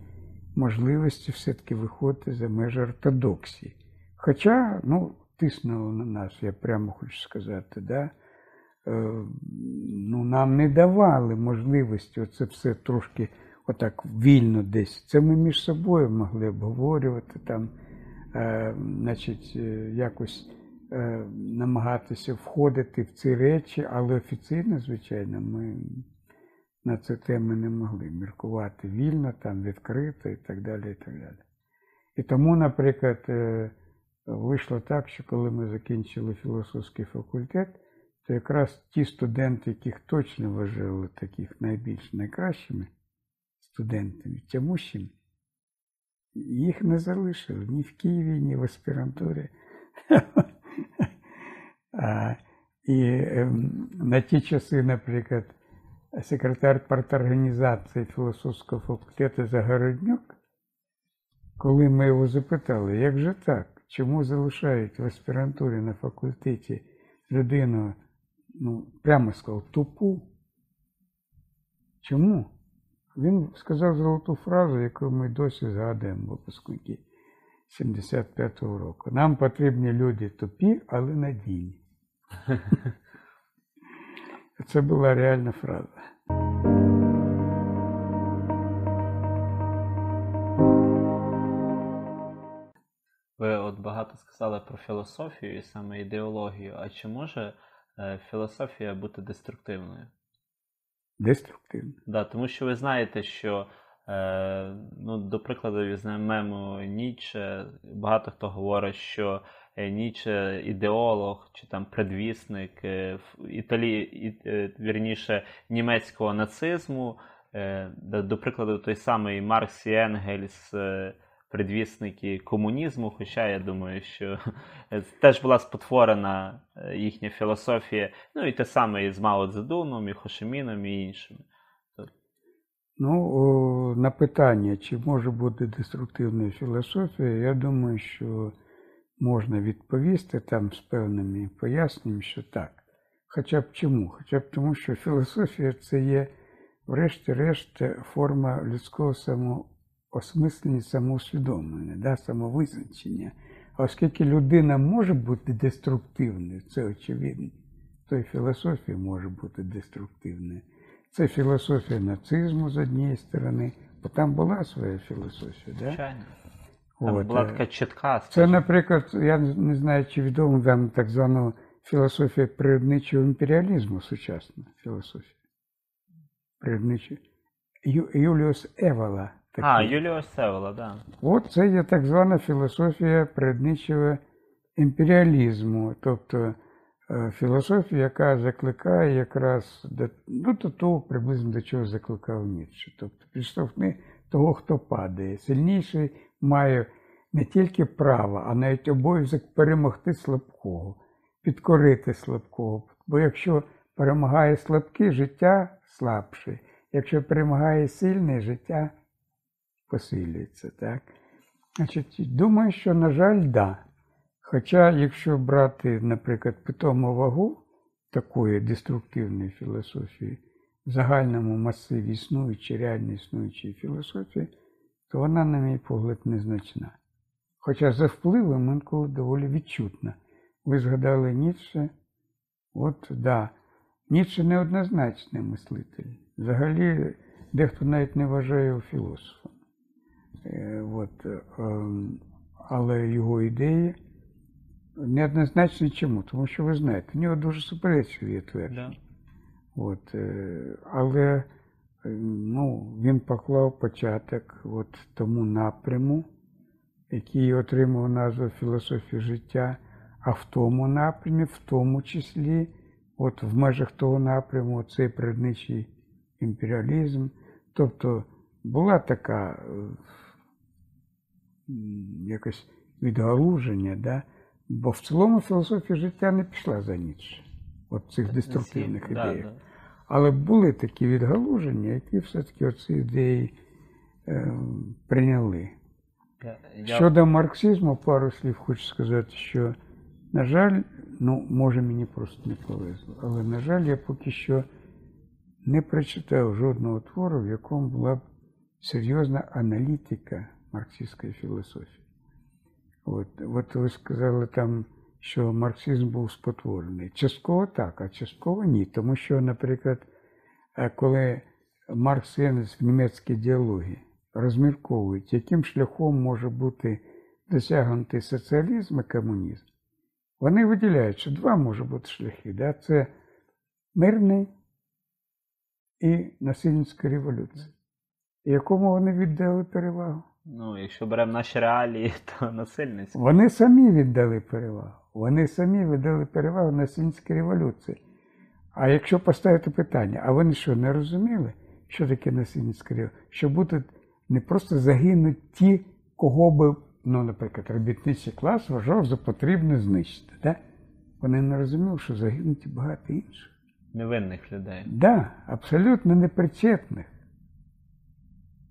можливості все-таки виходити за межі ортодоксії. Хоча, ну, тиснуло на нас, я прямо хочу сказати, да, е, ну, нам не давали можливості оце все трошки отак вільно десь. Це ми між собою могли обговорювати там, е, значить, е, якось е, намагатися входити в ці речі, але офіційно, звичайно, ми на це теми не могли міркувати вільно, там відкрито і так далі. І так далі. І тому, наприклад, е, вийшло так, що коли ми закінчили філософський факультет, то якраз ті студенти, яких точно вважали таких найбільш найкращими студентами, тямущими, їх не залишили ні в Києві, ні в аспірантурі. І ем, на ті часи, наприклад, секретар парторганізації філософського факультету Загороднюк, коли ми його запитали, як же так? Чому залишають в аспірантурі на факультеті людину, ну, прямо сказав, тупу? Чому? Він сказав золоту фразу, яку ми досі згадуємо, випускники 75-го року. Нам потрібні люди тупі, але надійні. Це була реальна фраза. Ви от багато сказали про філософію і саме ідеологію. А чи може е, філософія бути деструктивною? Деструктивно. Да, тому що ви знаєте, що, е, ну, до прикладу, візьмемо Ніче. Багато хто говорить, що Ніче ідеолог чи там предвісник е, Італі, е, вірніше німецького нацизму. Е, до, прикладу, той самий Маркс і Енгельс. Е, предвісники комунізму, хоча я думаю, що теж була спотворена е, їхня філософія, ну і те саме і з Мао Цзедуном, і Хошиміном, і іншими. Ну, о, на питання, чи може бути деструктивна філософія, я думаю, що можна відповісти там з певними поясненнями, що так. Хоча б чому? Хоча б тому, що філософія це є, врешті-решт, форма людського самоосмислення, самоусвідомлення, да, самовизначення. А оскільки людина може бути деструктивною, це очевидно, то і філософія може бути деструктивною. Це філософія нацизму з однієї сторони, бо там була своя філософія. Да? Там От, була е, така чітка. Це, скажімо. наприклад, я не знаю, чи відомо вам так звану філософія природничого імперіалізму, сучасна філософія. Природничого. Ю, Юліус Евола. такий. А, Юлія Севела, да. От це є так звана філософія природничого імперіалізму, тобто е, філософія, яка закликає якраз до, ну, до того, приблизно до чого закликав Ніцше. Тобто підштовхни того, хто падає. Сильніший має не тільки право, а навіть обов'язок перемогти слабкого, підкорити слабкого. Бо якщо перемагає слабкий, життя слабше. Якщо перемагає сильний, життя посилюється. Так? Значить, думаю, що, на жаль, да. Хоча, якщо брати, наприклад, питому вагу такої деструктивної філософії в загальному масиві існуючої, реально існуючої філософії, то вона, на мій погляд, незначна. Хоча за впливом інколи доволі відчутна. Ви згадали Ніцше, от да, Ніцше неоднозначний мислитель. Взагалі, дехто навіть не вважає його філософом. Е, От, е, ем, але його ідеї неоднозначні чому? Тому що ви знаєте, в нього дуже суперечливі твердження. Да. От, е, але ну, він поклав початок от тому напряму, який отримав назву філософії життя, а в тому напрямі, в тому числі, от в межах того напряму, цей природничий імперіалізм. Тобто була така якось відгалуження, да? бо в цілому філософія життя не пішла за Ніцше, от цих деструктивних Всі- да, ідеях. да. Але були такі відгалуження, які все-таки оці ідеї е, прийняли. Я, Щодо марксизму, пару слів хочу сказати, що, на жаль, ну, може мені просто не повезло, але, на жаль, я поки що не прочитав жодного твору, в якому була б серйозна аналітика марксистської філософії. От, от ви сказали там, що марксизм був спотворений. Частково так, а частково ні. Тому що, наприклад, е, коли Маркс і Енгельс в німецькій діалогі розмірковують, яким шляхом може бути досягнутий соціалізм і комунізм, вони виділяють, що два може бути шляхи. Да? Це мирний і насильницька революція. Якому вони віддали перевагу? Ну, якщо беремо наші реалії, то насильницько. Вони самі віддали перевагу. Вони самі віддали перевагу насильницькій революції. А якщо поставити питання, а вони що, не розуміли, що таке насильницька революція? Що будуть не просто загинуть ті, кого би, ну, наприклад, робітничий клас вважав за потрібне знищити. Да? Вони не розуміли, що загинуть і багато інших. Невинних людей. Да, абсолютно непричетних.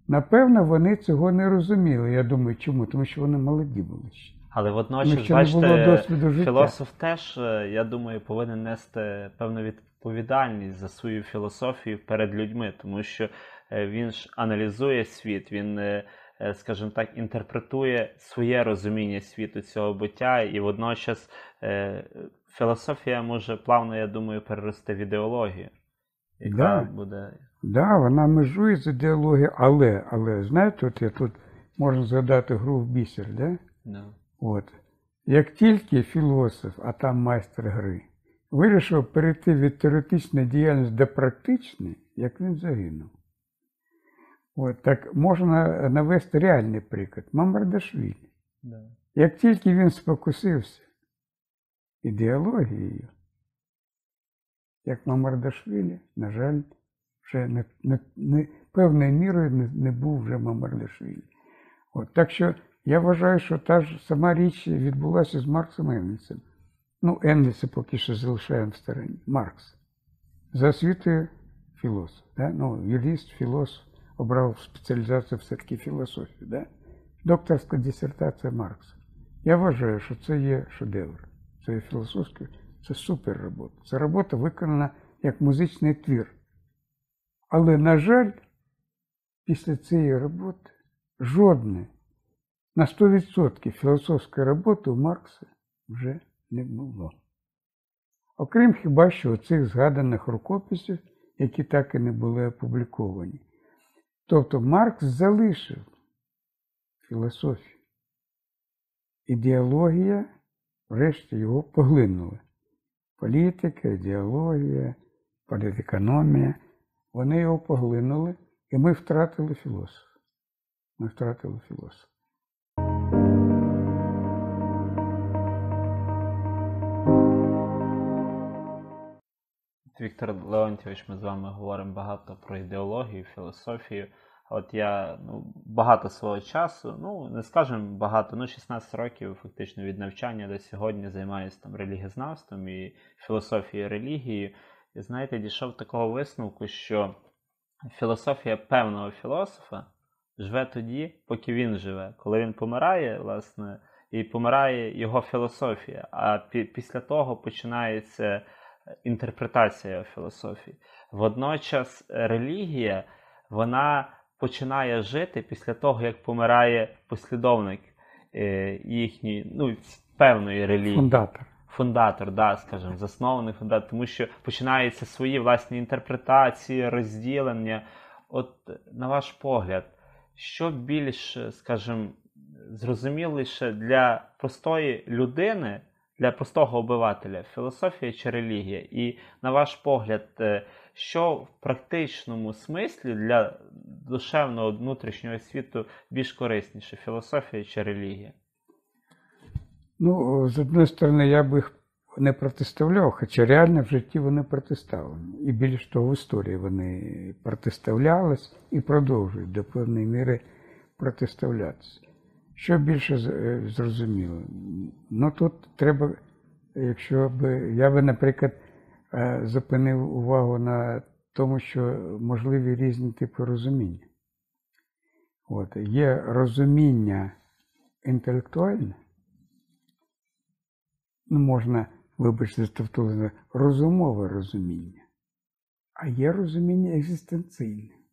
Напевно, вони цього не розуміли. Я думаю, чому? Тому що вони молоді були ще. Але водночас, що бачите, досвіду життя. філософ теж, е, я думаю, повинен нести певну відповідальність за свою філософію перед людьми, тому що е, він ж аналізує світ, він, е, скажімо так, інтерпретує своє розуміння світу цього буття, і водночас філософія може плавно, я думаю, перерости в ідеологію, яка Да. буде. Да, вона межує з ідеологією, але, але знаєте, от я тут можна згадати гру в бісер, да? Да. От. Як тільки філософ, а там майстер гри, вирішив перейти від теоретичної діяльності до практичної, як він загинув. От, так можна навести реальний приклад. Мамардашвілі. Да. Як тільки він спокусився ідеологією, як Мамардашвілі, на жаль, вже не, не, не, певною мірою не, не був вже Мамардашвілі. От, так що я вважаю, що та ж сама річ відбулася з Марксом Енгельсом. Ну, Енгельса поки що залишаємо в стороні. Маркс. За освітою філософ. Да? Ну, юрист, філософ, обрав спеціалізацію все-таки філософію. Да? Докторська дисертація Маркса. Я вважаю, що це є шедевр. Це є філософська, це супер робота. Це робота виконана як музичний твір. Але, на жаль, після цієї роботи жодної на 100% філософської роботи у Маркса вже не було. Окрім хіба що цих згаданих рукописів, які так і не були опубліковані. Тобто Маркс залишив філософію. Ідеологія, врешті, його поглинула. Політика, ідеологія, політекономія. Вони його поглинули, і ми втратили філософа. Ми втратили філософа. Віктор Леонтьович, ми з вами говоримо багато про ідеологію, філософію. От я ну, багато свого часу, ну не скажемо багато, ну 16 років фактично від навчання до сьогодні займаюся там релігієзнавством і філософією релігією. І знаєте, дійшов такого висновку, що філософія певного філософа живе тоді, поки він живе. Коли він помирає, власне, і помирає його філософія. А пі- після того починається інтерпретація філософії. Водночас релігія, вона починає жити після того, як помирає послідовник е, їхньої, ну, певної релігії Фундатор. фундатор, да, скажімо, засновник фундатор, тому що починаються свої власні інтерпретації, розділення. От на ваш погляд, що більш, скажімо, зрозуміліше для простої людини, для простого обивателя, філософія чи релігія? І на ваш погляд, е, що в практичному смислі для душевного внутрішнього світу більш корисніше, філософія чи релігія? Ну, з одної сторони, я би їх не протиставляв, хоча реально в житті вони протиставлені. І більш того, в історії вони протиставлялись і продовжують до певної міри протиставлятися. Що більше е, зрозуміло? Ну тут треба, якщо б я би, наприклад, е, зупинив увагу на тому, що можливі різні типи розуміння. От, є розуміння інтелектуальне, ну, можна, вибачте, за розумове розуміння, а є розуміння екзистенційне.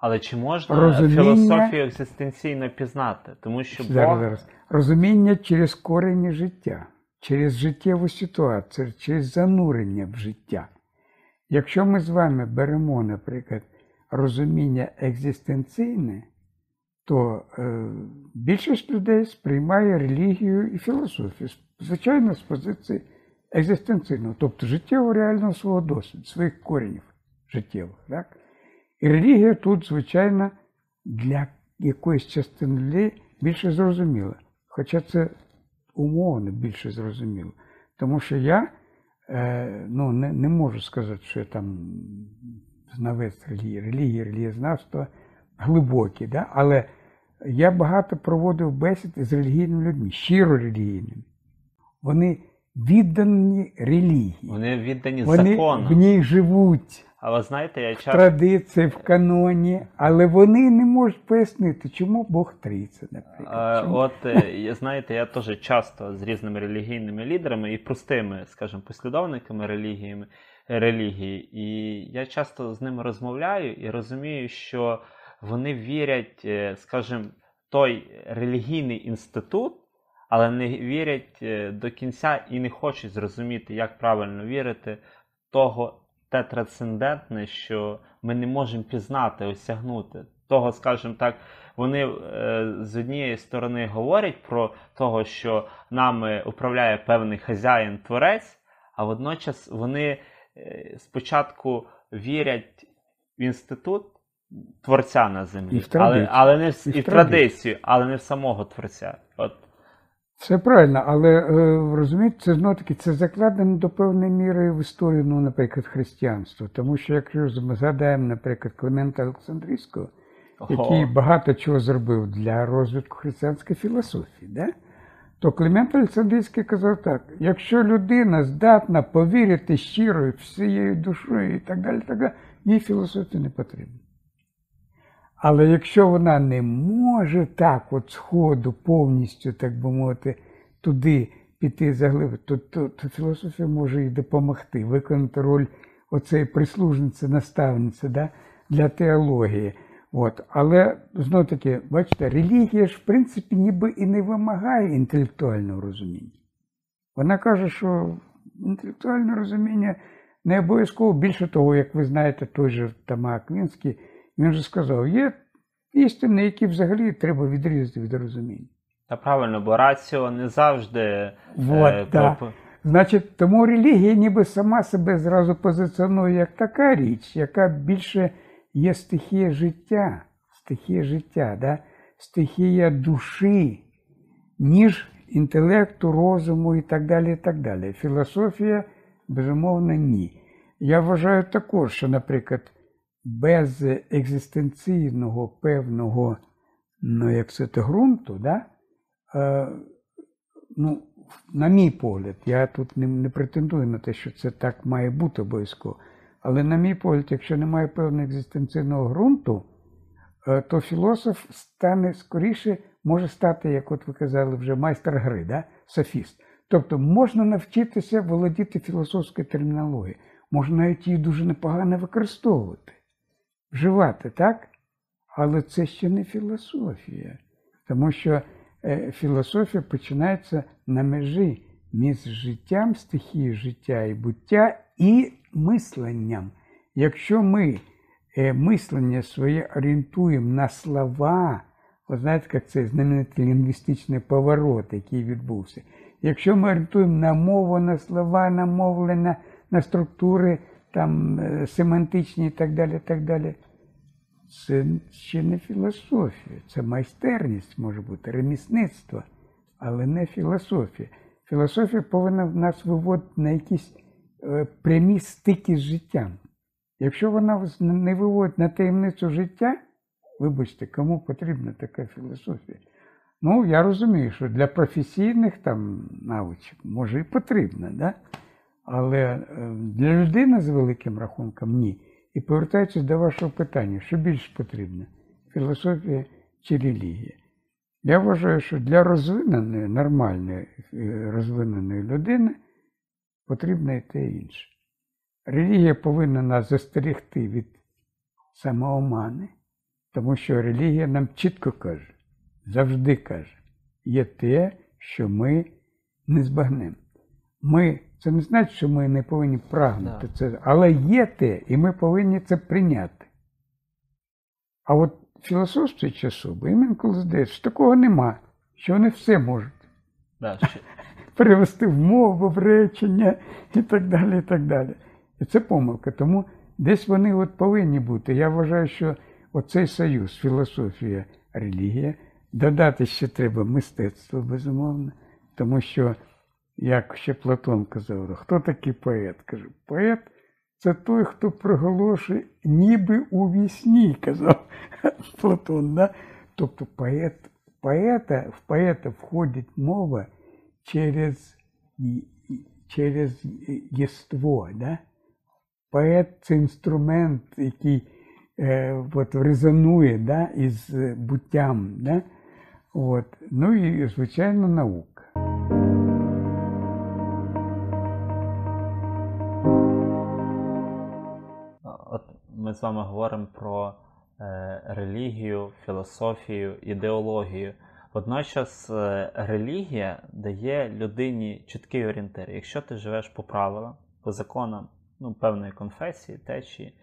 Але чи можна Розуміння- філософію екзистенційно пізнати? Тому що Бог зараз. Розуміння через корені життя, через життєву ситуацію, через занурення в життя. Якщо ми з вами беремо, наприклад, розуміння екзистенційне, то е, більшість людей сприймає релігію і філософію, звичайно, з позиції екзистенційного, тобто життєво реального свого досвіду, своїх коренів життєвих. Так? І релігія тут, звичайно, для якоїсь частини людей більше зрозуміла. Хоча це умовно більше зрозуміло. Тому що я е, ну, не, не можу сказати, що я там знавець релігії, релігії, релігієзнавства глибокі, да? але я багато проводив бесід з релігійними людьми, щиро релігійними. Вони віддані релігії. вони віддані Вони законам. в ній живуть. Але знаєте, я в часто традиції, в каноні, але вони не можуть пояснити, чому Бог трійця, наприклад. Е, Чому? От е, знаєте, я теж часто з різними релігійними лідерами і простими, скажімо, послідовниками релігіями, релігії, і я часто з ними розмовляю і розумію, що вони вірять, е, скажімо, той релігійний інститут, але не вірять до кінця і не хочуть зрозуміти, як правильно вірити в того те трансцендентне, що ми не можемо пізнати, осягнути. Того, скажімо так, вони е, з однієї сторони говорять про того, що нами управляє певний хазяїн творець, а водночас вони е, спочатку вірять в інститут творця на землі, І в але, але не в, і в традицію, але не в самого творця. От Це правильно, але е, розумієте, це знову таки це закладено до певної міри в історію, ну, наприклад, християнства. Тому що якщо ми згадаємо, наприклад, Климента Олександрійського, який Ого. багато чого зробив для розвитку християнської філософії, да? то Климент Олександрійський казав так: якщо людина здатна повірити щиро і всією душою і так далі, так далі, їй філософія не потрібна. Але якщо вона не може так, от сходу, повністю, так би мовити, туди піти заглибити, то, то, то філософія може їй допомогти виконати роль оцеї прислужниці, наставниці да, для теології. От. Але знов таки, бачите, релігія ж в принципі ніби і не вимагає інтелектуального розуміння. Вона каже, що інтелектуальне розуміння не обов'язково більше того, як ви знаєте, той же Тома Аквінський, він же сказав, є істини, які взагалі треба відрізати від розуміння. Та правильно, бо раціо не завжди Вот, е, да. про- Значить, тому релігія ніби сама себе зразу позиціонує як така річ, яка більше є стихія життя, стихія життя, да? стихія душі, ніж інтелекту, розуму і так далі. і так далі. Філософія, безумовно, ні. Я вважаю також, що, наприклад, без екзистенційного певного, ну, як то, ґрунту, да? е, ну, на мій погляд, я тут не, не претендую на те, що це так має бути обов'язково. Але на мій погляд, якщо немає певного екзистенційного ґрунту, е, то філософ стане скоріше, може стати, як от ви казали, вже майстер гри, да? софіст. Тобто можна навчитися володіти філософською термінологією, можна навіть її дуже непогано використовувати, вживати, так? Але це ще не філософія. Тому що е, філософія починається на межі між життям, стихією життя і буття і мисленням. Якщо ми е, мислення своє орієнтуємо на слова, ви знаєте, як цей знаменитий лінгвістичний поворот, який відбувся. Якщо ми орієнтуємо на мову, на слова, на мовлення, на структури там, е, семантичні і так далі, так далі, це ще не філософія, це майстерність може бути, ремісництво, але не філософія. Філософія повинна нас виводити на якісь е, прямі стики з життям. Якщо вона не- виводить на таємницю життя, вибачте, кому потрібна така філософія? Ну, я розумію, що для професійних там навичок може і потрібна, да? Але е, для людини з великим рахунком ні. І повертаючись до вашого питання, що більш потрібно? Філософія чи релігія? Я вважаю, що для розвиненої, нормальної е, розвиненої людини потрібно і те інше. Релігія повинна нас застерегти від самоомани, тому що релігія нам чітко каже, завжди каже, є те, що ми не збагнемо. Ми, це не значить, що ми не повинні прагнути Да. це, але є те, і ми повинні це прийняти. А от філософські часу, бо їм інколи здається, що такого нема, що вони все можуть Да, що- перевести в мову, в речення і так далі. І так далі. І це помилка. Тому десь вони от повинні бути. Я вважаю, що оцей союз, філософія, релігія, додати ще треба мистецтво, безумовно, тому що, як ще Платон казав, хто такий поет? Каже, поет це той, хто приголошує ніби у вісні, казав Платон. Да? Тобто поет, поета, в поета входить мова через, через єство, да? поет це інструмент, який е, от, резонує да, із буттям. Да? От. Ну і, звичайно, наука. Ми з вами говоримо про е, релігію, філософію, ідеологію. Водночас е, релігія дає людині чіткий орієнтир. Якщо ти живеш по правилам, по законам ну, певної конфесії, течії,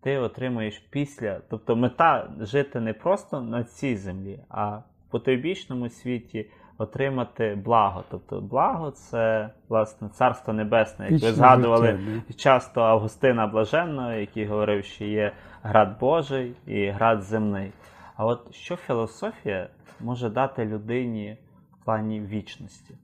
ти отримуєш після. Тобто мета жити не просто на цій землі, а в потойбічному світі отримати благо. Тобто благо це власне царство небесне, як ви згадували життя, часто Августина Блаженного, який говорив, що є град Божий і град земний. А от що філософія може дати людині в плані вічності?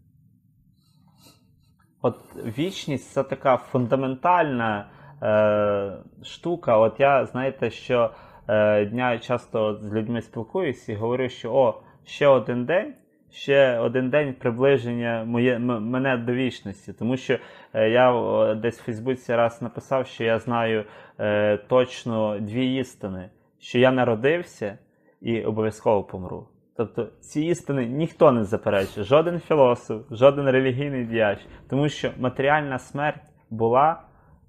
От вічність це така фундаментальна е, штука. От я, знаєте, що е, дня часто з людьми спілкуюся і говорю, що о, ще один день, ще один день приближення моє, мене до вічності. Тому що е, я десь в Фейсбуці раз написав, що я знаю е, точно дві істини: що я народився і обов'язково помру. Тобто ці істини ніхто не заперечує, жоден філософ, жоден релігійний діяч, тому що матеріальна смерть була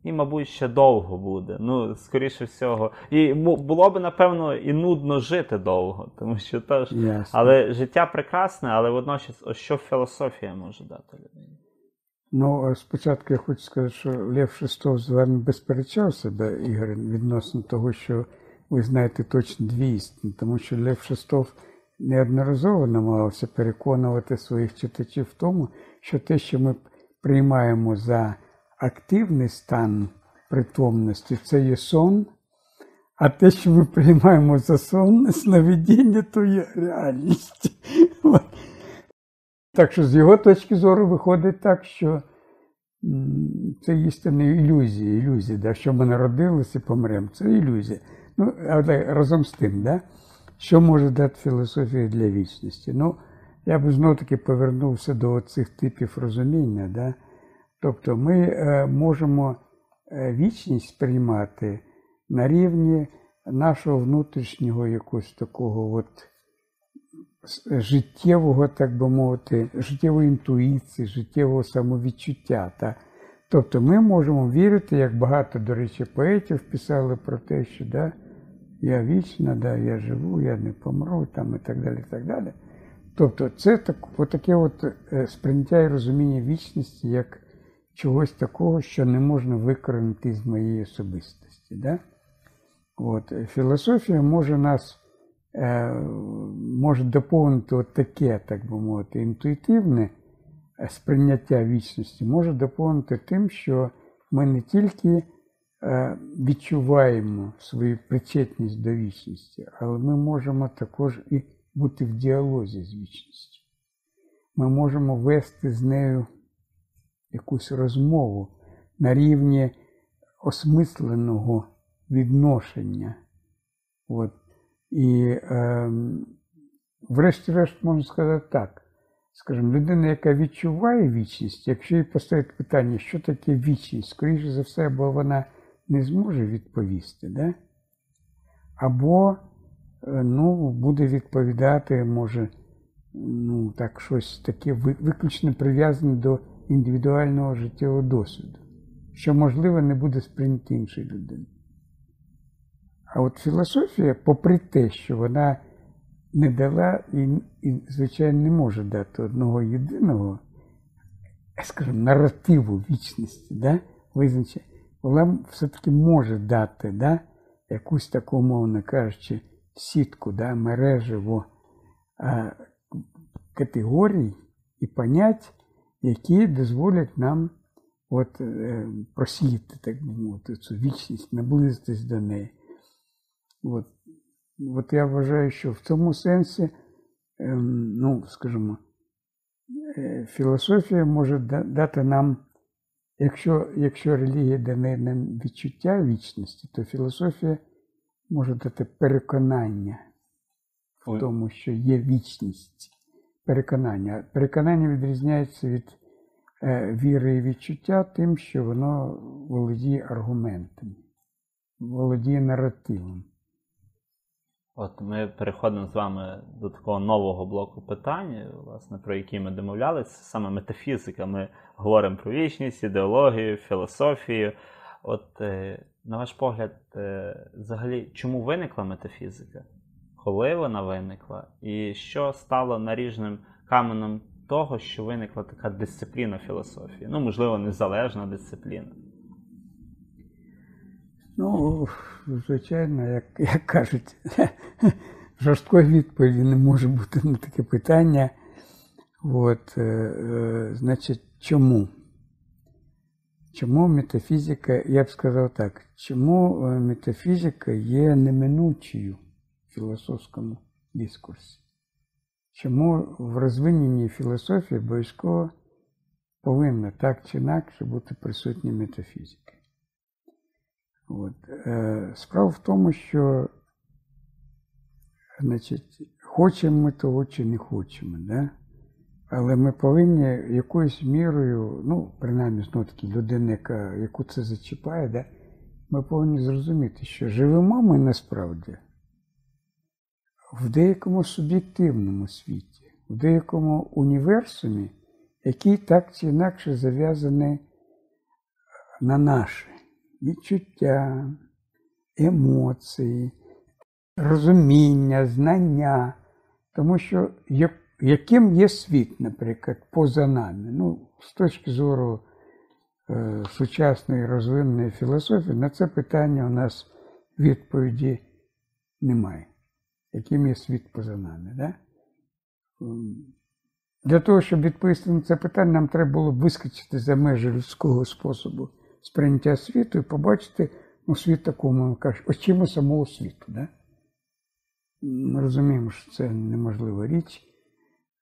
і, мабуть, ще довго буде. Ну, скоріше всього. І було б, напевно, і нудно жити довго, тому що теж. Ясно. Але життя прекрасне, але водночас, ось що філософія може дати людині? Ну, спочатку я хочу сказати, що Лев Шестов з вами безперечався, да, Ігор, відносно того, що ви знаєте точно дві істини, тому що Лев Шестов неодноразово намагався переконувати своїх читачів в тому, що те, що ми приймаємо за активний стан притомності, це є сон, а те, що ми приймаємо за сон, сновидіння, то є реальність. Так що з його точки зору виходить так, що це істинна ілюзія, ілюзія, да, що ми народилися і помремо. Це ілюзія. Ну, але разом з тим, да, що може дати філософія для вічності? Ну, я б знову таки повернувся до цих типів розуміння. Да? Тобто ми е, можемо е, вічність сприймати на рівні нашого внутрішнього якогось такого от життєвого, так би мовити, життєвої інтуїції, життєвого самовідчуття. Та? Тобто ми можемо вірити, як багато, до речі, поетів писали про те, що да, я вічна, да, я живу, я не помру, там, і так далі. І так далі. Тобто це так, отаке от е, сприйняття і розуміння вічності як чогось такого, що не можна викоренити з моєї особистості. Да? От, філософія може нас е, може доповнити от таке, так би мовити, інтуїтивне е, сприйняття вічності, може доповнити тим, що ми не тільки е, відчуваємо свою причетність до вічності, але ми можемо також і бути в діалозі з вічністю. Ми можемо вести з нею якусь розмову на рівні осмисленого відношення. От. І, е, врешті-решт, можна сказати так. Скажімо, людина, яка відчуває вічність, якщо їй поставити питання, що таке вічність, скоріше за все, або вона не зможе відповісти, да? або е, ну, буде відповідати, може, ну, так, щось таке виключно прив'язане до індивідуального життєвого досвіду, що, можливо, не буде сприйнято іншою людиною. А от філософія, попри те, що вона не дала і, і звичайно, не може дати одного єдиного, скажімо, наративу вічності, да? визначення, вона все-таки може дати да? якусь таку, мовно кажучи, сітку, да? мережево категорій і понять, які дозволять нам от, е, просіяти, так би мовити, цю вічність, наблизитись до неї. От, от я вважаю, що в цьому сенсі, ем, ну, скажімо, е, філософія може дати нам, якщо, якщо релігія дає нам відчуття вічності, то філософія може дати переконання в тому, що є вічність. Переконання. Переконання відрізняється від е, віри і відчуття тим, що воно володіє аргументами, володіє наративом. От ми переходимо з вами до такого нового блоку питань, власне, про які ми домовлялися, саме метафізика. Ми говоримо про вічність, ідеологію, філософію. От, е, на ваш погляд, е, взагалі, чому виникла метафізика? Коли вона виникла? І що стало наріжним каменем того, що виникла така дисципліна філософії? Ну, можливо, незалежна дисципліна. Ну, звичайно, як, як кажуть, жорсткої відповіді не може бути на таке питання. От, е, е, значить, чому? Чому метафізика, я б сказав так, чому е, метафізика є неминучою філософському дискурсі? Чому в розвиненій філософії обов'язково повинна так чи інакше бути присутня метафізика? От. Е, Справа в тому, що значить, хочемо ми того чи не хочемо, да? але ми повинні якоюсь мірою, ну, принаймні, знову таки, людина, яку це зачіпає, да? ми повинні зрозуміти, що живемо ми насправді в деякому суб'єктивному світі, в деякому універсумі, який так чи інакше зав'язаний на наше відчуття, емоції, розуміння, знання. Тому що яким є світ, наприклад, поза нами? Ну, з точки зору е, сучасної розвиненої філософії, на це питання у нас відповіді немає. Яким є світ поза нами? Да? Для того, щоб відповісти на це питання, нам треба було вискочити за межі людського способу сприйняття світу і побачити ну, світ такому, кажуть, очима самого світу. Да? Ми розуміємо, що це неможлива річ.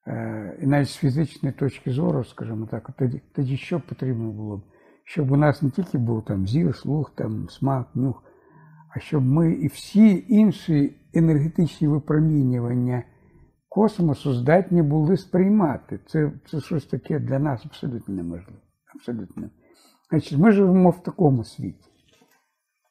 Е, і навіть з фізичної точки зору, скажімо так, тоді тоді що потрібно було б? Щоб у нас не тільки був там зір, слух, там, смак, нюх, а щоб ми і всі інші енергетичні випромінювання космосу здатні були сприймати. Це це щось таке для нас абсолютно неможливо. Абсолютно. Значить, Ми живемо в такому світі.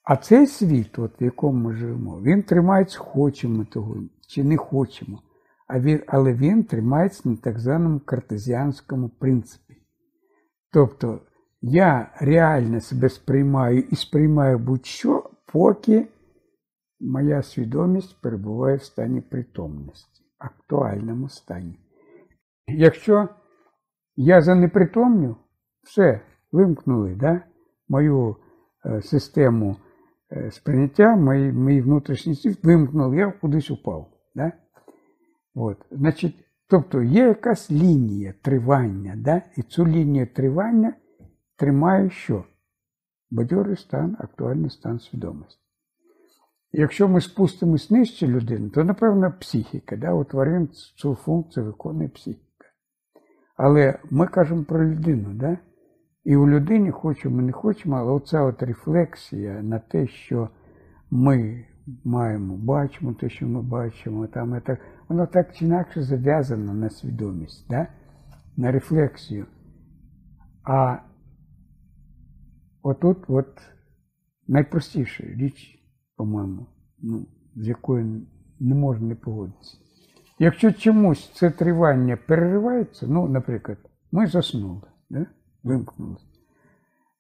А цей світ, от, в якому ми живемо, він тримається, хочемо того чи не хочемо. А він, Але він тримається на так званому картезіанському принципі. Тобто я реально себе сприймаю і сприймаю будь-що, поки моя свідомість перебуває в стані притомності, актуальному стані. Якщо я занепритомню, все, вимкнули да, мою е, систему е, сприйняття, мій, мій внутрішній світ вимкнули, я кудись упав. Да? От, значить, Тобто є якась лінія тривання, да? і цю лінію тривання тримає що? Бадьорий стан, актуальний стан свідомості. Якщо ми спустимось нижче людини, то, напевно, психіка. Да? У тварин цю функцію виконує психіка. Але ми кажемо про людину. Да? І у людині хочемо, не хочемо, але оця от рефлексія на те, що ми маємо, бачимо те, що ми бачимо, там, це, воно так чи інакше зав'язано на свідомість, да? на рефлексію. А отут от найпростіша річ, по-моєму, ну, з якою не можна не погодитися. Якщо чомусь це тривання переривається, ну, наприклад, ми заснули. Да? вимкнули.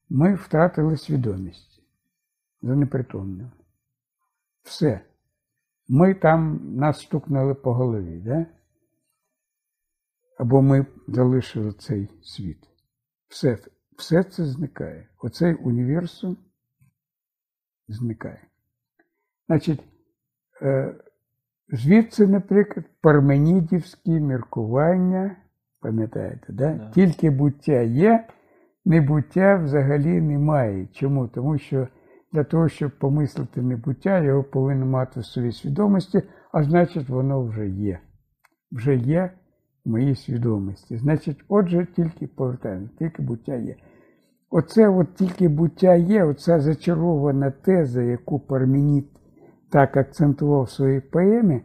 Ми втратили свідомість, занепритомнили. Все. Ми там нас стукнули по голові, да? або ми залишили цей світ. Все все це зникає. Оцей універсум зникає. Значить, е, звідси, наприклад, парменідівські міркування Пам'ятаєте, да? да? Тільки буття є, небуття взагалі немає. Чому? Тому що для того, щоб помислити небуття, його повинно мати в своїй свідомості, а значить, воно вже є. Вже є в моїй свідомості. Значить, отже, тільки повертаємося, тільки буття є. Оце от тільки буття є, оця зачарована теза, яку Парменіт так акцентував в своїй поемі,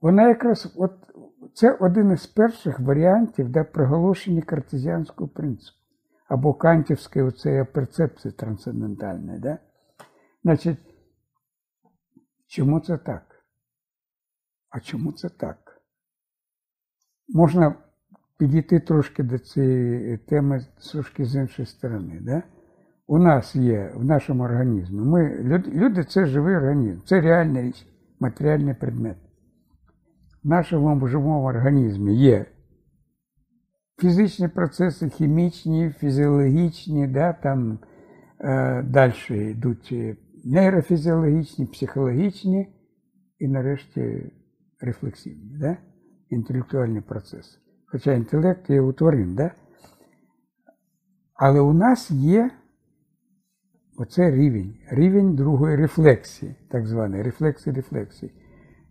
вона якраз от це один із перших варіантів для проголошення картезіанського принципу або кантівської оцеї перцепції трансцендентальної. Да? Значить, чому це так? А чому це так? Можна підійти трошки до цієї теми трошки з іншої сторони. Да? У нас є в нашому організмі. Ми, люди, це живий організм, це реальна річ, матеріальний предмет. В нашому живому організмі є фізичні процеси, хімічні, фізіологічні, да, там е, далі йдуть нейрофізіологічні, психологічні і нарешті рефлексивні, да? інтелектуальні процеси. Хоча інтелект є у тварин, да? але у нас є оце рівень, рівень другої рефлексії, так званої рефлексії рефлексії.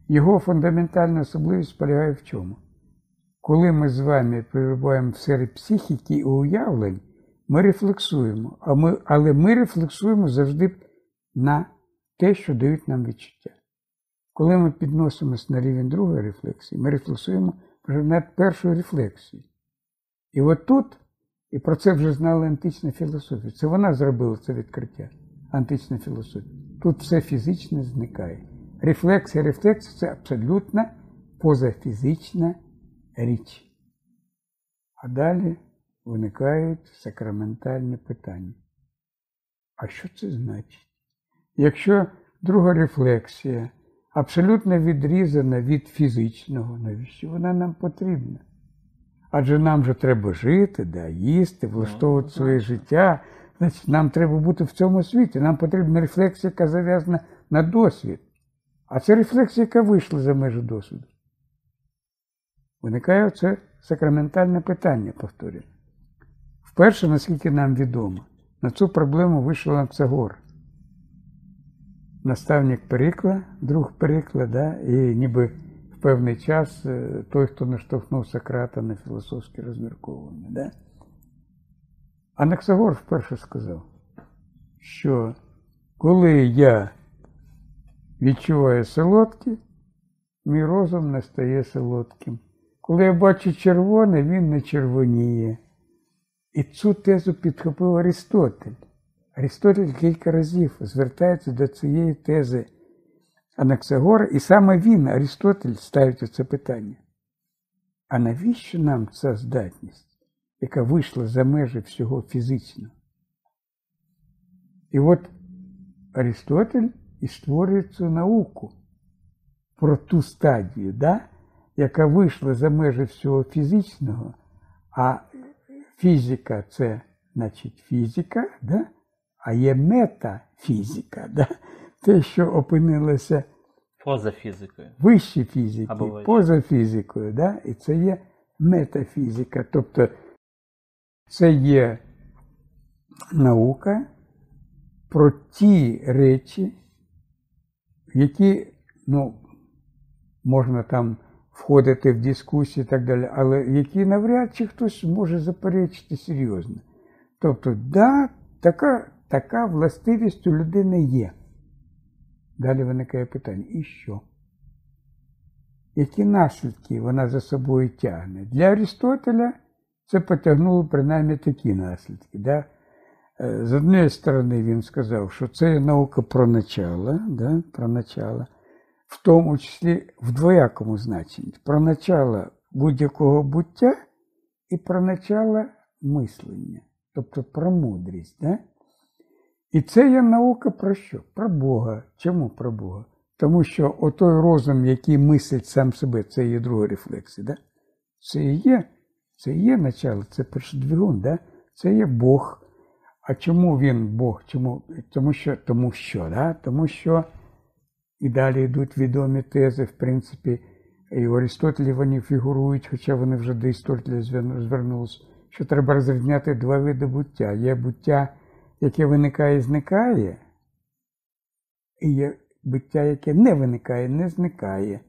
Його фундаментальна особливість полягає в чому? Коли ми з вами перебуваємо в сфері психіки і уявлень, ми рефлексуємо, а ми, але ми рефлексуємо завжди на те, що дають нам відчуття. Коли ми підносимось на рівень другої рефлексії, ми рефлексуємо вже над першою рефлексією. І от тут, і про це вже знала антична філософія, це вона зробила це відкриття, антична філософія. Тут все фізичне зникає. Рефлексія, рефлексія це абсолютно позафізична річ. А далі виникають сакраментальні питання. А що це значить? Якщо друга рефлексія абсолютно відрізана від фізичного, навіщо вона нам потрібна? Адже нам же треба жити, да, їсти, влаштовувати своє життя. Значить, нам треба бути в цьому світі. Нам потрібна рефлексія, яка зав'язана на досвід. А це рефлексія, яка вийшла за межі досвіду. Виникає це сакраментальне питання, повторюю. Вперше, наскільки нам відомо, на цю проблему вийшов Анцегор. Наставник Перикла, друг Перикла, да, і ніби певний час е, той, хто наштовхнув Сократа на філософське розмірковування. Да? Анаксагор вперше сказав, що коли я відчуваю солодке, мій розум не стає солодким. Коли я бачу червоне, він не червоніє. І цю тезу підхопив Арістотель. Арістотель кілька разів звертається до цієї тези Анаксагора, і саме він, Арістотель, ставить це питання. А навіщо нам ця здатність, яка вийшла за межі всього фізичного? І от Арістотель і створює цю науку про ту стадію, да, яка вийшла за межі всього фізичного, а фізика це, значить, фізика, да? а є метафізика, да? Те, що опинилося Поза фізикою. вище фізики, Або поза фізикою, да? і це є метафізика. Тобто це є наука про ті речі, які ну, можна там входити в дискусії і так далі, але які навряд чи хтось може заперечити серйозно. Тобто, да, така, така властивість у людини є. Далі виникає питання: і що? Які наслідки вона за собою тягне? Для Арістотеля це потягнуло принаймні такі наслідки. Да? Е, З однієї сторони, він сказав, що це наука про начало, да? про начало, в тому числі в двоякому значенні, про начало будь-якого буття і про начало мислення, тобто про мудрість. Да? І це є наука про що? Про Бога. Чому про Бога? Тому що отой розум, який мислить сам себе, це є друга рефлексія. Да? Це і є, це і є начало, це першодвигун, да? це є Бог. А чому він Бог? Чому? Тому що, тому що, да? тому що і далі йдуть відомі тези, в принципі, і у Аристотелі вони фігурують, хоча вони вже до Аристотеля звернулися, що треба розрізняти два види буття. Є буття, яке виникає і зникає, і є буття, яке не виникає, не зникає.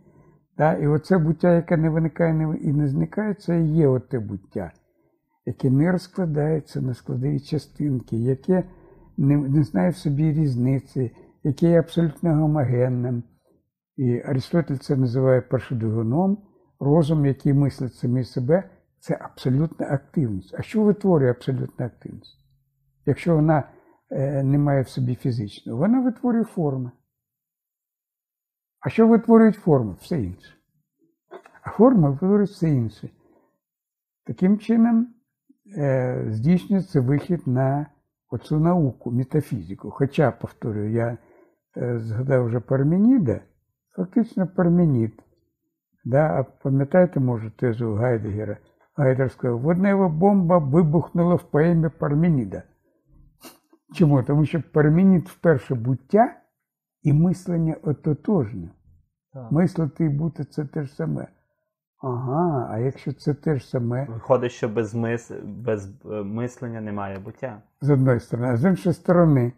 Да? І оце буття, яке не виникає і не зникає, це і є оте буття, яке не розкладається на складові частинки, яке не, не знає в собі різниці, яке є абсолютно гомогенним. І Аристотель це називає першодвигуном, розум, який мислить самі себе, це абсолютна активність. А що витворює абсолютна активність? Якщо вона е, не має в собі фізичного, вона витворює форми. А що витворюють форми? Все інше. А форми витворюють все інше. Таким чином е, здійснюється вихід на оцю науку, метафізику. Хоча, повторюю, я е, згадав вже Парменіда, фактично Парменід. Да? А пам'ятаєте, може, тезу Гайдегера? Гайдер сказав, воднева бомба вибухнула в поемі Парменіда. Чому? Тому що Парменід вперше буття і мислення ототожне. Так. Мислити і бути це те ж саме. Ага, а якщо це те ж саме, Виходить, що без, мис... без е, мислення немає буття. з одної сторони, а з іншої сторони,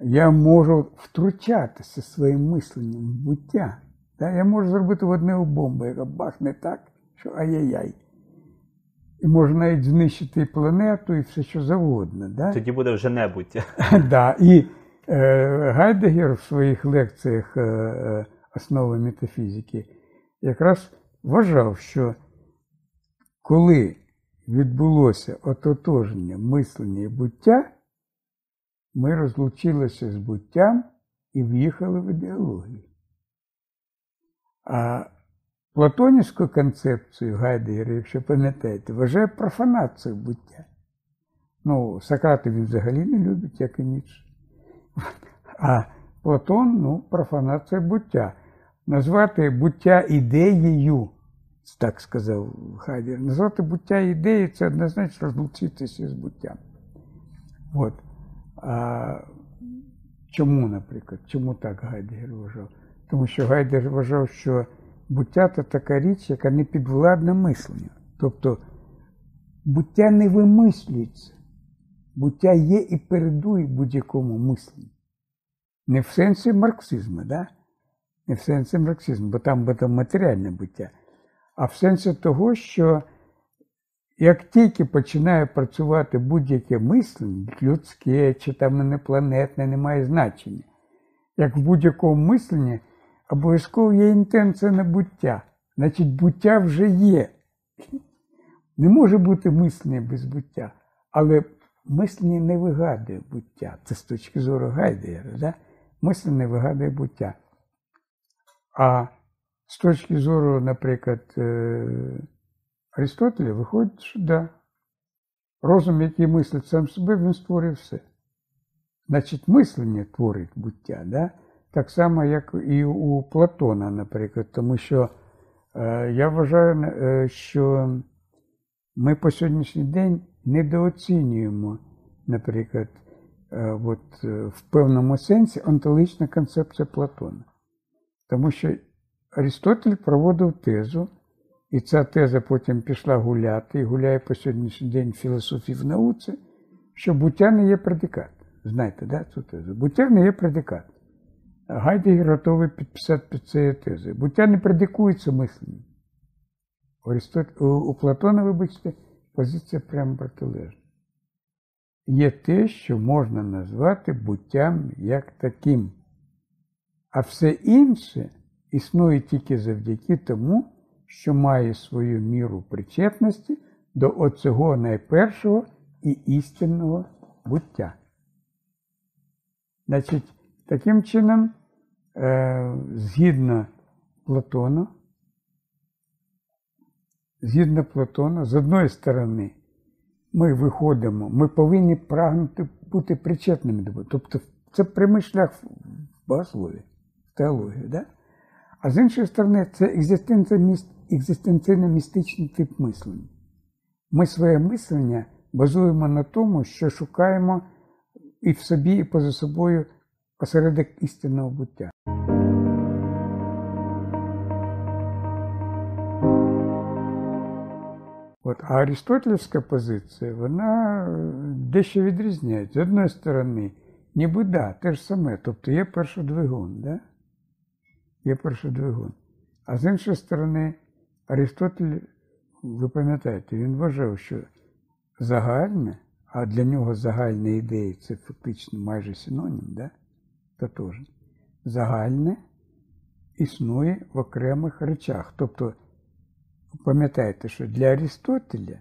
я можу втручатися своїм мисленням в буття. Я можу зробити водневу бомбу, яка бахне так, що ай-яй-яй. І можу навіть знищити і планету, і все що завгодно. Да? Тоді буде вже небуття. да. І е, Гайдегер в своїх лекціях е, е, основи метафізики якраз вважав, що коли відбулося ототоження мислення і буття, ми розлучилися з буттям і в'їхали в ідеологію. А Платонівську концепцію Гайдегера, якщо пам'ятаєте, вважає профанацією буття. Ну, Сократа він взагалі не любить, як і Ніцше. А Платон, ну, профанація буття. Назвати буття ідеєю, так сказав Хайдегер, назвати буття ідеєю це однозначно розлучитися з буттям. От. А чому, наприклад, чому так Гайдегер вважав? Тому що Гайдегер вважав, що буття це така річ, яка не підвладна мисленню. Тобто буття не вимислюється. Буття є і передує будь-якому мисленню. Не в сенсі марксизму, да? не в сенсі марксизму, бо там буде матеріальне буття, а в сенсі того, що як тільки починає працювати будь-яке мислення, людське чи там інопланетне, не має значення, як в будь-якому мисленні обов'язково є інтенція на буття. Значить, буття вже є. Не може бути мислення без буття, але мислення не вигадує буття. Це з точки зору Гайдегера. Да? Мислення не вигадує буття. А з точки зору, наприклад, е, Аристотеля, виходить, що да. Розум, який мислить сам себе, він створює все. Значить, мислення творить буття, да? Так само, як і у Платона, наприклад, тому що е, я вважаю, е, що ми по сьогоднішній день недооцінюємо, наприклад, е, от, в певному сенсі онтологічна концепція Платона. Тому що Аристотель проводив тезу, і ця теза потім пішла гуляти, і гуляє по сьогоднішній день в філософії в науці, що буття не є предикат. Знаєте, да, цю тезу? Буття не є предикат. Гайдегер готовий підписати під цією тезою. Буття не предикується мисленням. У, у Платона, вибачте, позиція прямо протилежна. Є те, що можна назвати буттям як таким. А все інше існує тільки завдяки тому, що має свою міру причетності до оцього найпершого і істинного буття. Значить, таким чином, е, згідно Платона, згідно Платона, з одної сторони, ми виходимо, ми повинні прагнути бути причетними до Бога. Тобто це прямий шлях в богослові, в теології. Да? А з іншої сторони, це екзистенційно-містичний тип мислення. Ми своє мислення базуємо на тому, що шукаємо і в собі, і поза собою осередок істинного буття. От, а Аристотелівська позиція, вона дещо відрізняється. З одної сторони, ніби да, те ж саме, тобто є перший двигун, да? є перший двигун. А з іншої сторони, Аристотель, ви пам'ятаєте, він вважав, що загальне, а для нього загальна ідея це фактично майже синонім, да? Тотожне. Загальне існує в окремих речах. Тобто, пам'ятайте, що для Арістотеля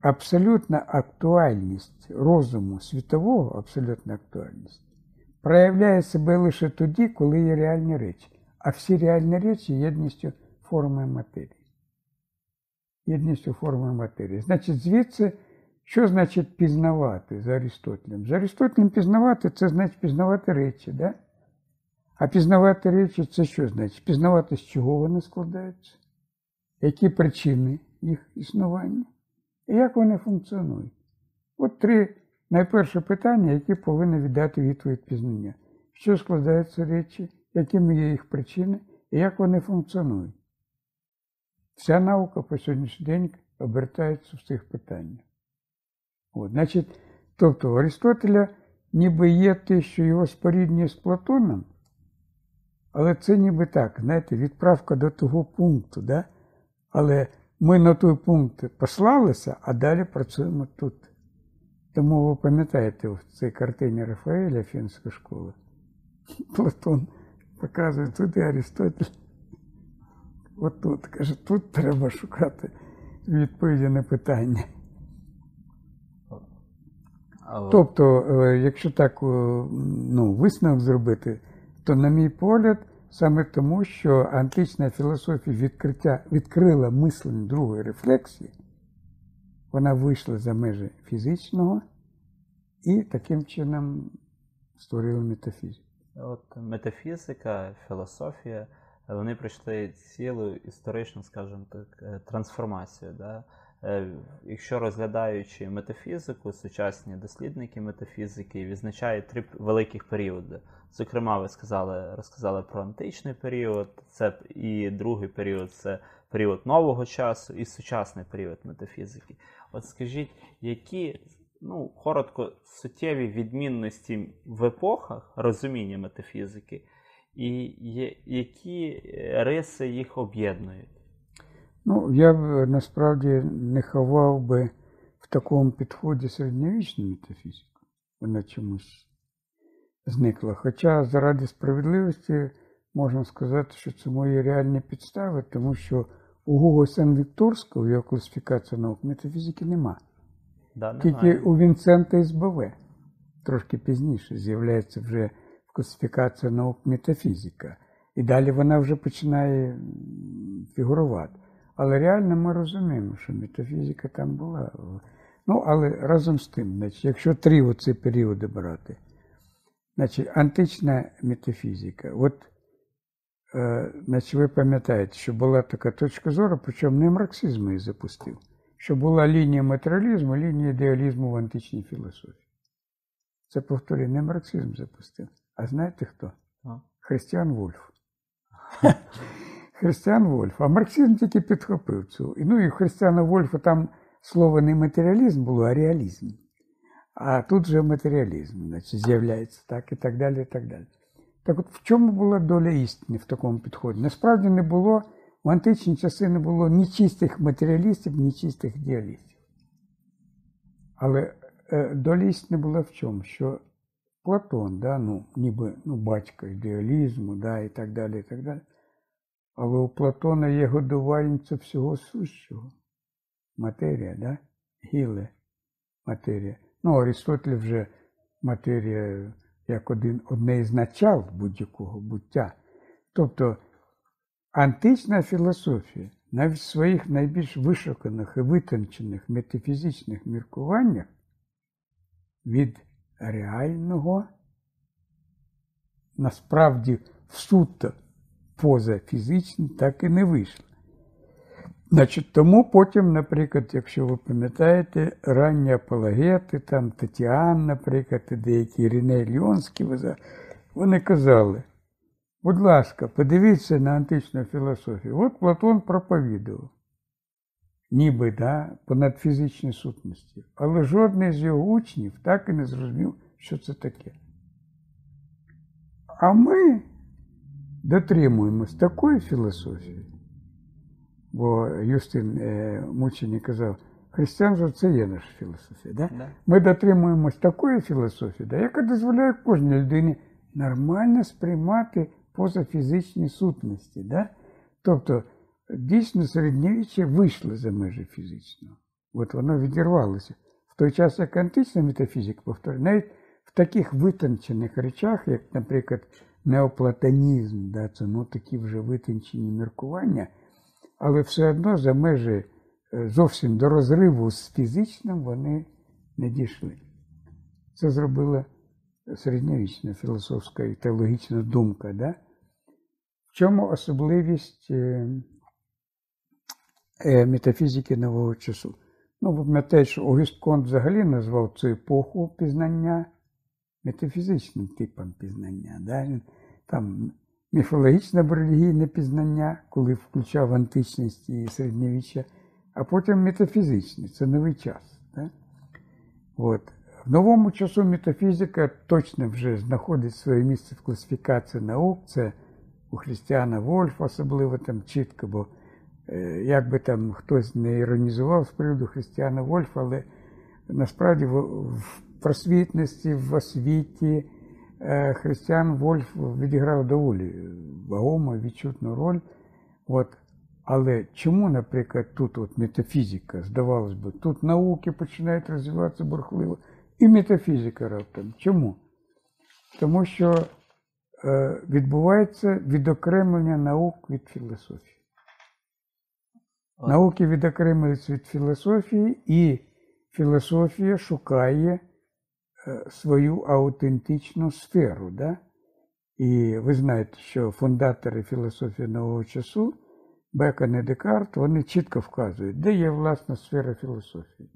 абсолютна актуальність розуму світового, абсолютна актуальність, проявляє себе лише тоді, коли є реальні речі. А всі реальні речі єдністю форми матерії. Єдністю форми матерії. Значить, звідси, що значить пізнавати за Арістотелем? За Арістотелем пізнавати це значить пізнавати речі, да? А пізнавати речі це що значить? Пізнавати, з чого вони складаються, які причини їх існування і як вони функціонують. От три найперше питання, які повинні віддати відповідь пізнання. Що складаються речі, якими є їх причини і як вони функціонують. Вся наука по сьогоднішній день обертається в цих питаннях. От, значить, тобто у Аристотеля ніби є те, що його споріднює з Платоном, але це ніби так, знаєте, відправка до того пункту, да? але ми на той пункт послалися, а далі працюємо тут. Тому ви пам'ятаєте в цій картині Рафаеля Фінська школа, Платон показує туди Аристотель. От тут, каже, тут треба шукати відповіді на питання. Тобто, е, якщо так е, ну, висновок зробити, то, на мій погляд, саме тому, що антична філософія відкриття, відкрила мислення другої рефлексії, вона вийшла за межі фізичного і таким чином створила метафізику. От метафізика, філософія, вони пройшли цілу історичну, скажімо так, е, трансформацію. Да? Е, Якщо розглядаючи метафізику, сучасні дослідники метафізики відзначають три великих періоди. Зокрема, ви сказали, розказали про античний період, це і другий період це період нового часу, і сучасний період метафізики. От скажіть, які ну, коротко суттєві відмінності в епохах розуміння метафізики, і які е, риси їх об'єднують? Ну, я б насправді не ховав би в такому підході середньовічну метафізику. Вона чомусь зникла. Хоча заради справедливості можна сказати, що це мої реальні підстави, тому що у Гуго Сен-Вікторського, його класифікація наук метафізики нема. Да, Тільки немає. у Вінсента СБВ трошки пізніше з'являється вже класифікація наук метафізика. І далі вона вже починає фігурувати. Але реально ми розуміємо, що метафізика там була. Ну, але разом з тим, значить, якщо три оці періоди брати, значить, антична метафізика, от е, значить, ви пам'ятаєте, що була така точка зору, причому не марксизм її запустив, що була лінія матеріалізму, лінія ідеалізму в античній філософії. Це, повторюю, не марксизм запустив. А знаєте хто? А. Христіан Вольф. Христіан Вольф. А марксизм тільки підхопив цю. І, Ну і у Христіана Вольфа там слово не матеріалізм було, а реалізм. А тут же матеріалізм, значить, з'являється так і так далі. і так далі. Так от в чому була доля істини в такому підході? Насправді не було, в античні часи не було ні чистих матеріалістів, ні чистих ідеалістів. Але е, доля істини була в чому? Що Платон, да, ну, ніби ну, батько ідеалізму, да, і так далі, і так далі. Але у Платона є годувальниця всього сущого. Матерія, да? Гіле матерія. Ну, Арістотель вже матерія як один, одне із начал будь-якого буття. Тобто антична філософія навіть в своїх найбільш вишуканих і витончених метафізичних міркуваннях від реального насправді в суто позафізичне так і не вийшло. Значить, тому потім, наприклад, якщо ви пам'ятаєте, ранні апологети, там Тетіан, наприклад, і деякі Рене Ліонські, вони казали, будь ласка, подивіться на античну філософію. От Платон проповідував, ніби да, понад фізичні сутності, але жодний з його учнів так і не зрозумів, що це таке. А ми дотримуємось такої філософії. Бо Юстин е, мучений казав, християнство це є наша філософія. Да? Да. Ми дотримуємось такої філософії, да, яка дозволяє кожній людині нормально сприймати позафізичні сутності. Да? Тобто, дійсно, середньовіччя вийшло за межі фізичного. От воно відірвалося. В той час, як антична метафізика, повторюю, навіть в таких витончених речах, як, наприклад, неоплатонізм, да, це ну, такі вже витончені міркування, але все одно за межі е, зовсім до розриву з фізичним вони не дійшли. Це зробила середньовічна філософська і теологічна думка. Да? В чому особливість е, е, метафізики нового часу? Ну, пам'ятаєте, що Огюст Конт взагалі назвав цю епоху пізнання метафізичним типом пізнання. Да? Там міфологічне релігійне пізнання, коли включав античність і середньовіччя, а потім метафізичне, це новий час. Да? От. В новому часу метафізика точно вже знаходить своє місце в класифікації наук. Це у Христіана Вольфа особливо там чітко, бо е, як би там хтось не іронізував з приводу Христіана Вольфа, але насправді в просвітності, в освіті е, Христіан Вольф відіграв доволі вагому, відчутну роль. От. Але чому, наприклад, тут от метафізика, здавалось би, тут науки починають розвиватися бурхливо, і метафізика раптом. Чому? Тому що е, відбувається відокремлення наук від філософії. Науки відокремлюються від філософії, і філософія шукає свою аутентичну сферу. Да? І ви знаєте, що фундатори філософії нового часу, Бекон і Декарт, вони чітко вказують, де є власна сфера філософії.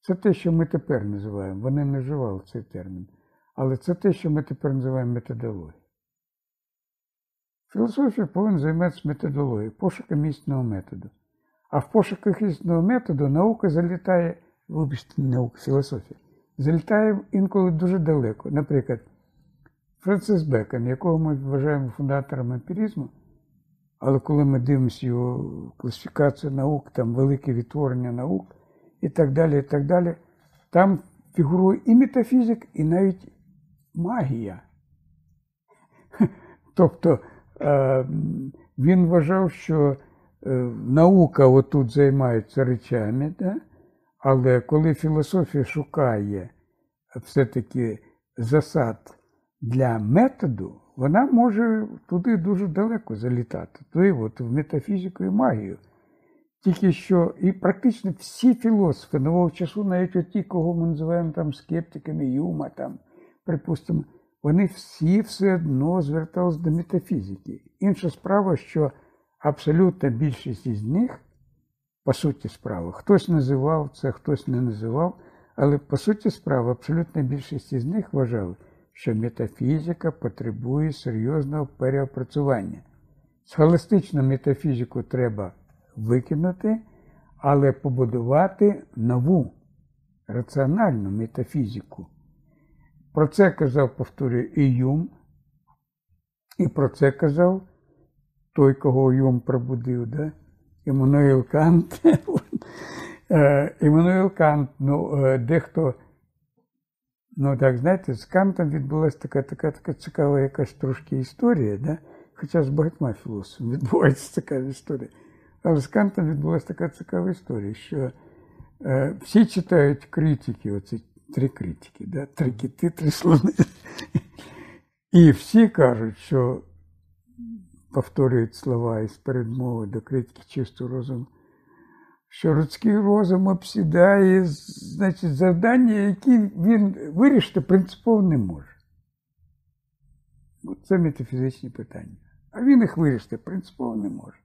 Це те, що ми тепер називаємо. Вони не вживали цей термін. Але це те, що ми тепер називаємо методологією. Філософія повинна займатися методологією, пошуком істинного методу. А в пошуках істинного методу наука залітає, вибачте, наука, філософія, залітає інколи дуже далеко. Наприклад, Францис Бекон, якого ми вважаємо фундатором емпіризму, але коли ми дивимося його класифікацію наук, там велике відтворення наук і так далі, і так далі, там фігурує і метафізик, і навіть магія. Тобто е, він вважав, що е, наука отут займається речами, да? Але коли філософія шукає все-таки засад для методу, вона може туди дуже далеко залітати, туди от, в метафізику і магію. Тільки що і практично всі філософи нового часу, навіть ті, кого ми називаємо там скептиками, Юма, там, припустимо, вони всі все одно зверталися до метафізики. Інша справа, що абсолютна більшість із них, по суті справи, хтось називав це, хтось не називав, але по суті справи, абсолютна більшість із них вважали, що метафізика потребує серйозного переопрацювання. Схоластичну метафізику треба викинути, але побудувати нову раціональну метафізику. Про це казав, повторюю, і Юм, і про це казав той, кого Юм пробудив, да? Еммануїл Кант. Еммануїл Кант, ну, дехто, ну так, знаєте, з Кантом відбулася така така, така цікава якась трошки історія, да? хоча з багатьма філософами відбувається така історія. Але з Кантом відбулася така цікава історія, що е, всі читають критики, оці три критики, да? три кити, три слони. І всі кажуть, що повторюють слова із передмови до критики чистого розуму, що людський розум обсідає значить, завдання, які він вирішити принципово не може. Це метафізичні питання. А він їх вирішити принципово не може.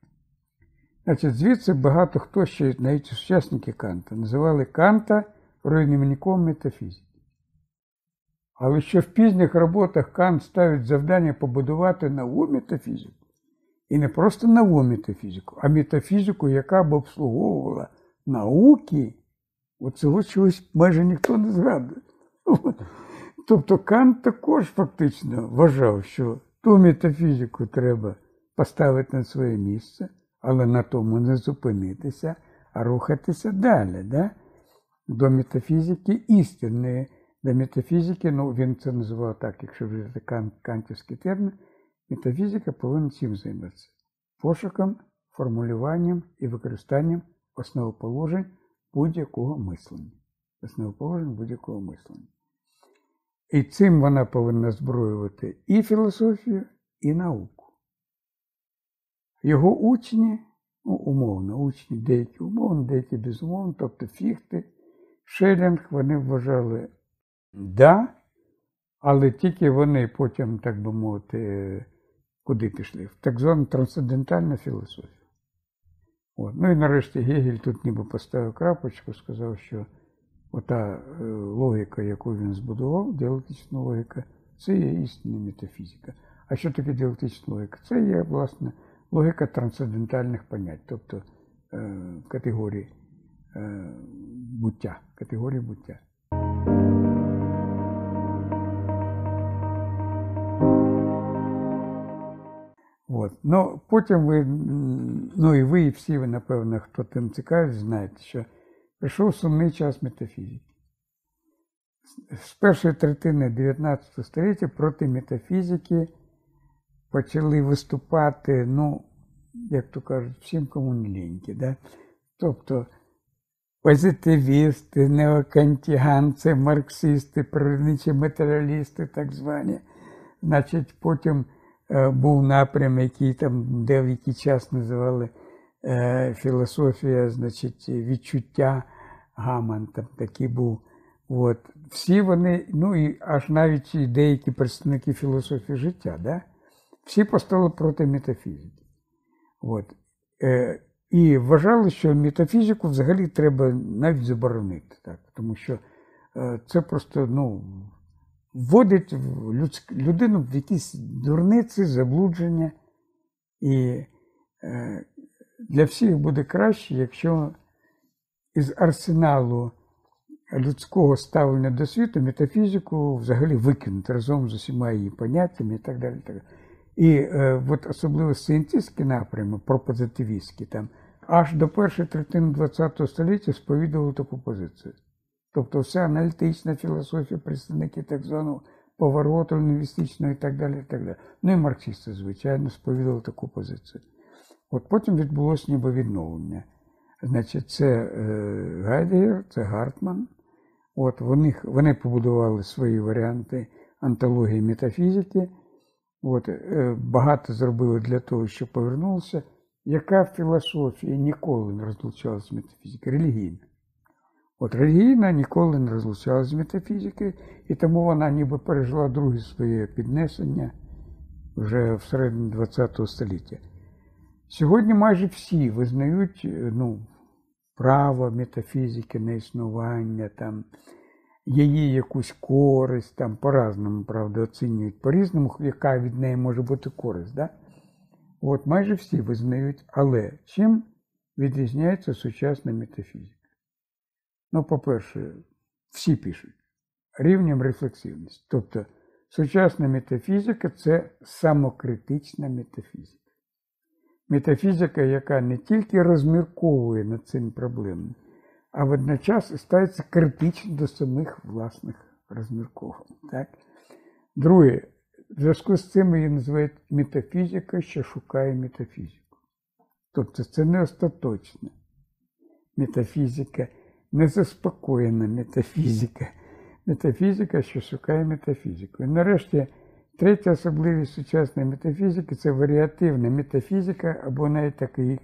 Значить, звідси багато хто ще, навіть сучасники Канта, називали Канта руйнівником метафізики. Але що в пізніх роботах Кант ставить завдання побудувати нову метафізику. І не просто нову метафізику, а метафізику, яка б обслуговувала науки, оцього чогось майже ніхто не згадує. Тобто Кант також фактично вважав, що ту метафізику треба поставити на своє місце, але на тому не зупинитися, а рухатися далі. Да? До метафізики істинної, до метафізики, ну він це називав так, якщо вже це кан, кантівський термін, Метафізика повинна цим займатися пошуком, формулюванням і використанням основоположень будь-якого мислення. Основоположень будь-якого мислення. І цим вона повинна зброювати і філософію, і науку. Його учні, ну, умовно, учні, деякі умовно, деякі безумовно, тобто фіхти, Шелінг, вони вважали да, але тільки вони потім, так би мовити, куди пішли? В так звану трансцендентальну філософію. От. Ну і нарешті Гегель тут ніби поставив крапочку, сказав, що ота е, логіка, яку він збудував, діалектична логіка, це є істинна метафізика. А що таке діалектична логіка? Це є, власне, логіка трансцендентальних понять, тобто е, категорії е, буття, категорії буття. От. Ну, потім ви, ну і ви, і всі ви, напевно, хто тим цікавить, знаєте, що прийшов сумний час метафізики. З- першої третини 19 століття проти метафізики почали виступати, ну, як то кажуть, всім кому не ліньки. Да? Тобто позитивісти, неокантіганці, марксисти, природничі матеріалісти, так звані. Значить, потім був напрям, який там деякий час називали е, філософія, значить, відчуття Гаман там такий був. От. Всі вони, ну і аж навіть деякі представники філософії життя, да? всі постали проти метафізики. От. Е, і вважали, що метафізику взагалі треба навіть заборонити, так? тому що е, це просто ну, вводить людину в якісь дурниці, заблудження. І е, для всіх буде краще, якщо із арсеналу людського ставлення до світу метафізику взагалі викинути разом з усіма її поняттями і так далі. Так далі. і е, от особливо сcientистські напрями, пропозитивістські, там, аж до першої третини ХХ століття сповідували таку позицію. Тобто вся аналітична філософія, представники так званого повороту лінгвістичного і так далі. і так далі. Ну і марксисти, звичайно, сповідували таку позицію. От потім відбулося ніби відновлення. Значить, це е, Гайдгер, це Гартман. От вони, вони побудували свої варіанти антології метафізики. От, е, багато зробили для того, щоб повернулося. Яка філософія ніколи не розлучалася з метафізикою? Релігійна. От релігійна ніколи не розлучалася з метафізикою, і тому вона ніби пережила друге своє піднесення вже всередині ХХ століття. Сьогодні майже всі визнають е, ну, право метафізики на існування, там, її якусь користь, там по-разному, правда, оцінюють по-різному, яка від неї може бути користь. Да? От майже всі визнають, але чим відрізняється сучасна метафізика? Ну, по-перше, всі пишуть рівнем рефлексивності. Тобто сучасна метафізика це самокритична метафізика. Метафізика, яка не тільки розмірковує над цим проблемом, а водночас ставиться критично до самих власних розмірковань. Так? Друге, в зв'язку з цим її називають метафізика, що шукає метафізику. Тобто це не остаточна метафізика, не заспокоєна метафізика. Метафізика, що шукає метафізику. І нарешті третя особливість сучасної метафізики це варіативна метафізика, або навіть так їх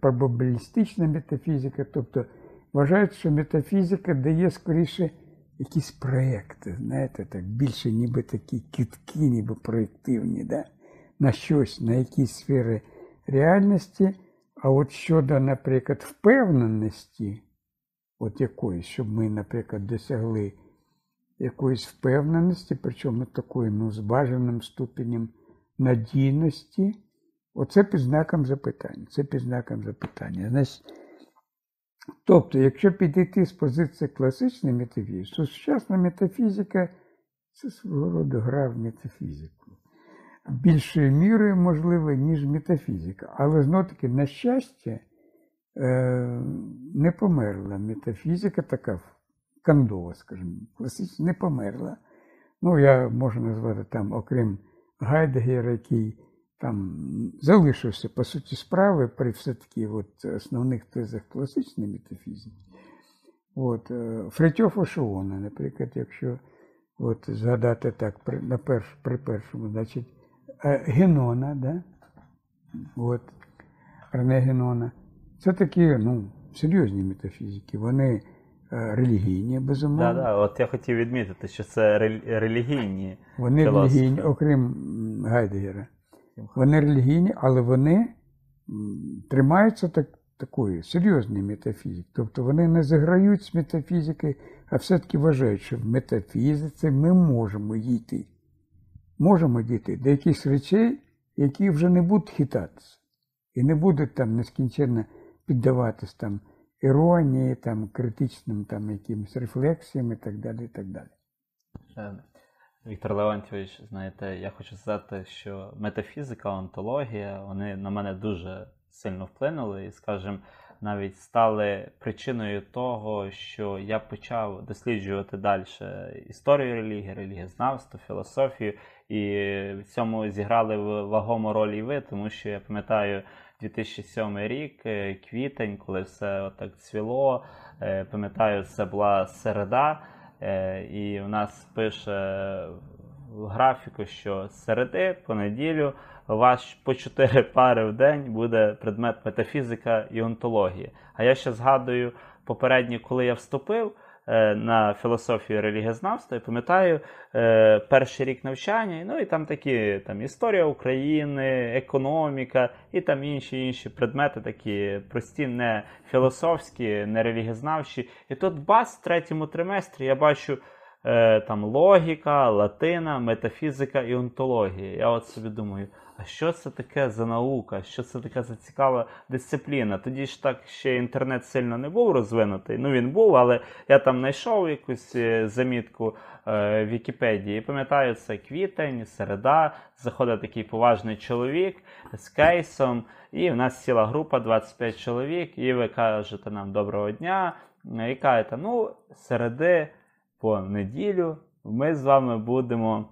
пробабілістична метафізика. Тобто вважають, що метафізика дає скоріше якісь проекти, знаєте, так, більше ніби такі кітки, ніби проєктивні, да? на щось, на якісь сфери реальності. А от щодо, наприклад, впевненості, от якоїсь, щоб ми, наприклад, досягли якоїсь впевненості, причому такої ну, з бажаним ступенем надійності, оце під знаком запитання. Це під знаком запитання. Значить, тобто, якщо підійти з позиції класичної метафізики, то сучасна метафізика це свого роду гра в метафізику. Більшою мірою можливо, ніж метафізика. Але знову таки, на щастя, не померла метафізика така кандова, скажімо, класична, не померла. Ну, я можу назвати там, окрім Гайдегер, який там залишився по суті справи при все-таки от основних тезах класичної метафізики. От, е, Фритьоф Ошеона, наприклад, якщо от, згадати так при, на перш, при першому, значить, е, Генона, да? от, Рене Генона, це такі ну, серйозні метафізики. Вони е, релігійні, безумовно. Да, да, от я хотів відмітити, що це релігійні. Вони філософи. релігійні, окрім Гайдегера. Вони релігійні, але вони тримаються так, такої серйозної метафізики. Тобто вони не заграють з метафізики, а все-таки вважають, що в метафізиці ми можемо дійти. Можемо дійти до якихось речей, які вже не будуть хитатися. І не будуть там нескінченно піддаватись там іронії, там, критичним там, якимось рефлексіям і так далі. І так далі. Е, Віктор Леонтьович, знаєте, я хочу сказати, що метафізика, онтологія, вони на мене дуже сильно вплинули і, скажімо, навіть стали причиною того, що я почав досліджувати далі історію релігії, релігієзнавство, філософію, і в цьому зіграли вагому роль і ви, тому що я пам'ятаю 2007 рік, е, квітень, коли все отак цвіло. Е, Пам'ятаю, це була середа. Е, І в нас пише в графіку, що з середи по неділю у вас по 4 пари в день буде предмет метафізика і онтологія. А я ще згадую попередньо, коли я вступив на філософію релігієзнавства, Я пам'ятаю е, перший рік навчання, ну і там такі там історія України, економіка і там інші інші предмети, такі прості, не філософські, не релігієзнавчі. І тут бас в третьому триместрі я бачу е, там логіка, латина, метафізика і онтологія. Я от собі думаю, а що це таке за наука? Що це така за цікава дисципліна? Тоді ж так ще інтернет сильно не був розвинутий. Ну він був, але я там знайшов якусь е, замітку е, Вікіпедії. Пам'ятаю, це квітень, середа. Заходить такий поважний чоловік з кейсом, і в нас ціла група 25 чоловік, і ви кажете нам доброго дня. І кажете, ну, середи по неділю ми з вами будемо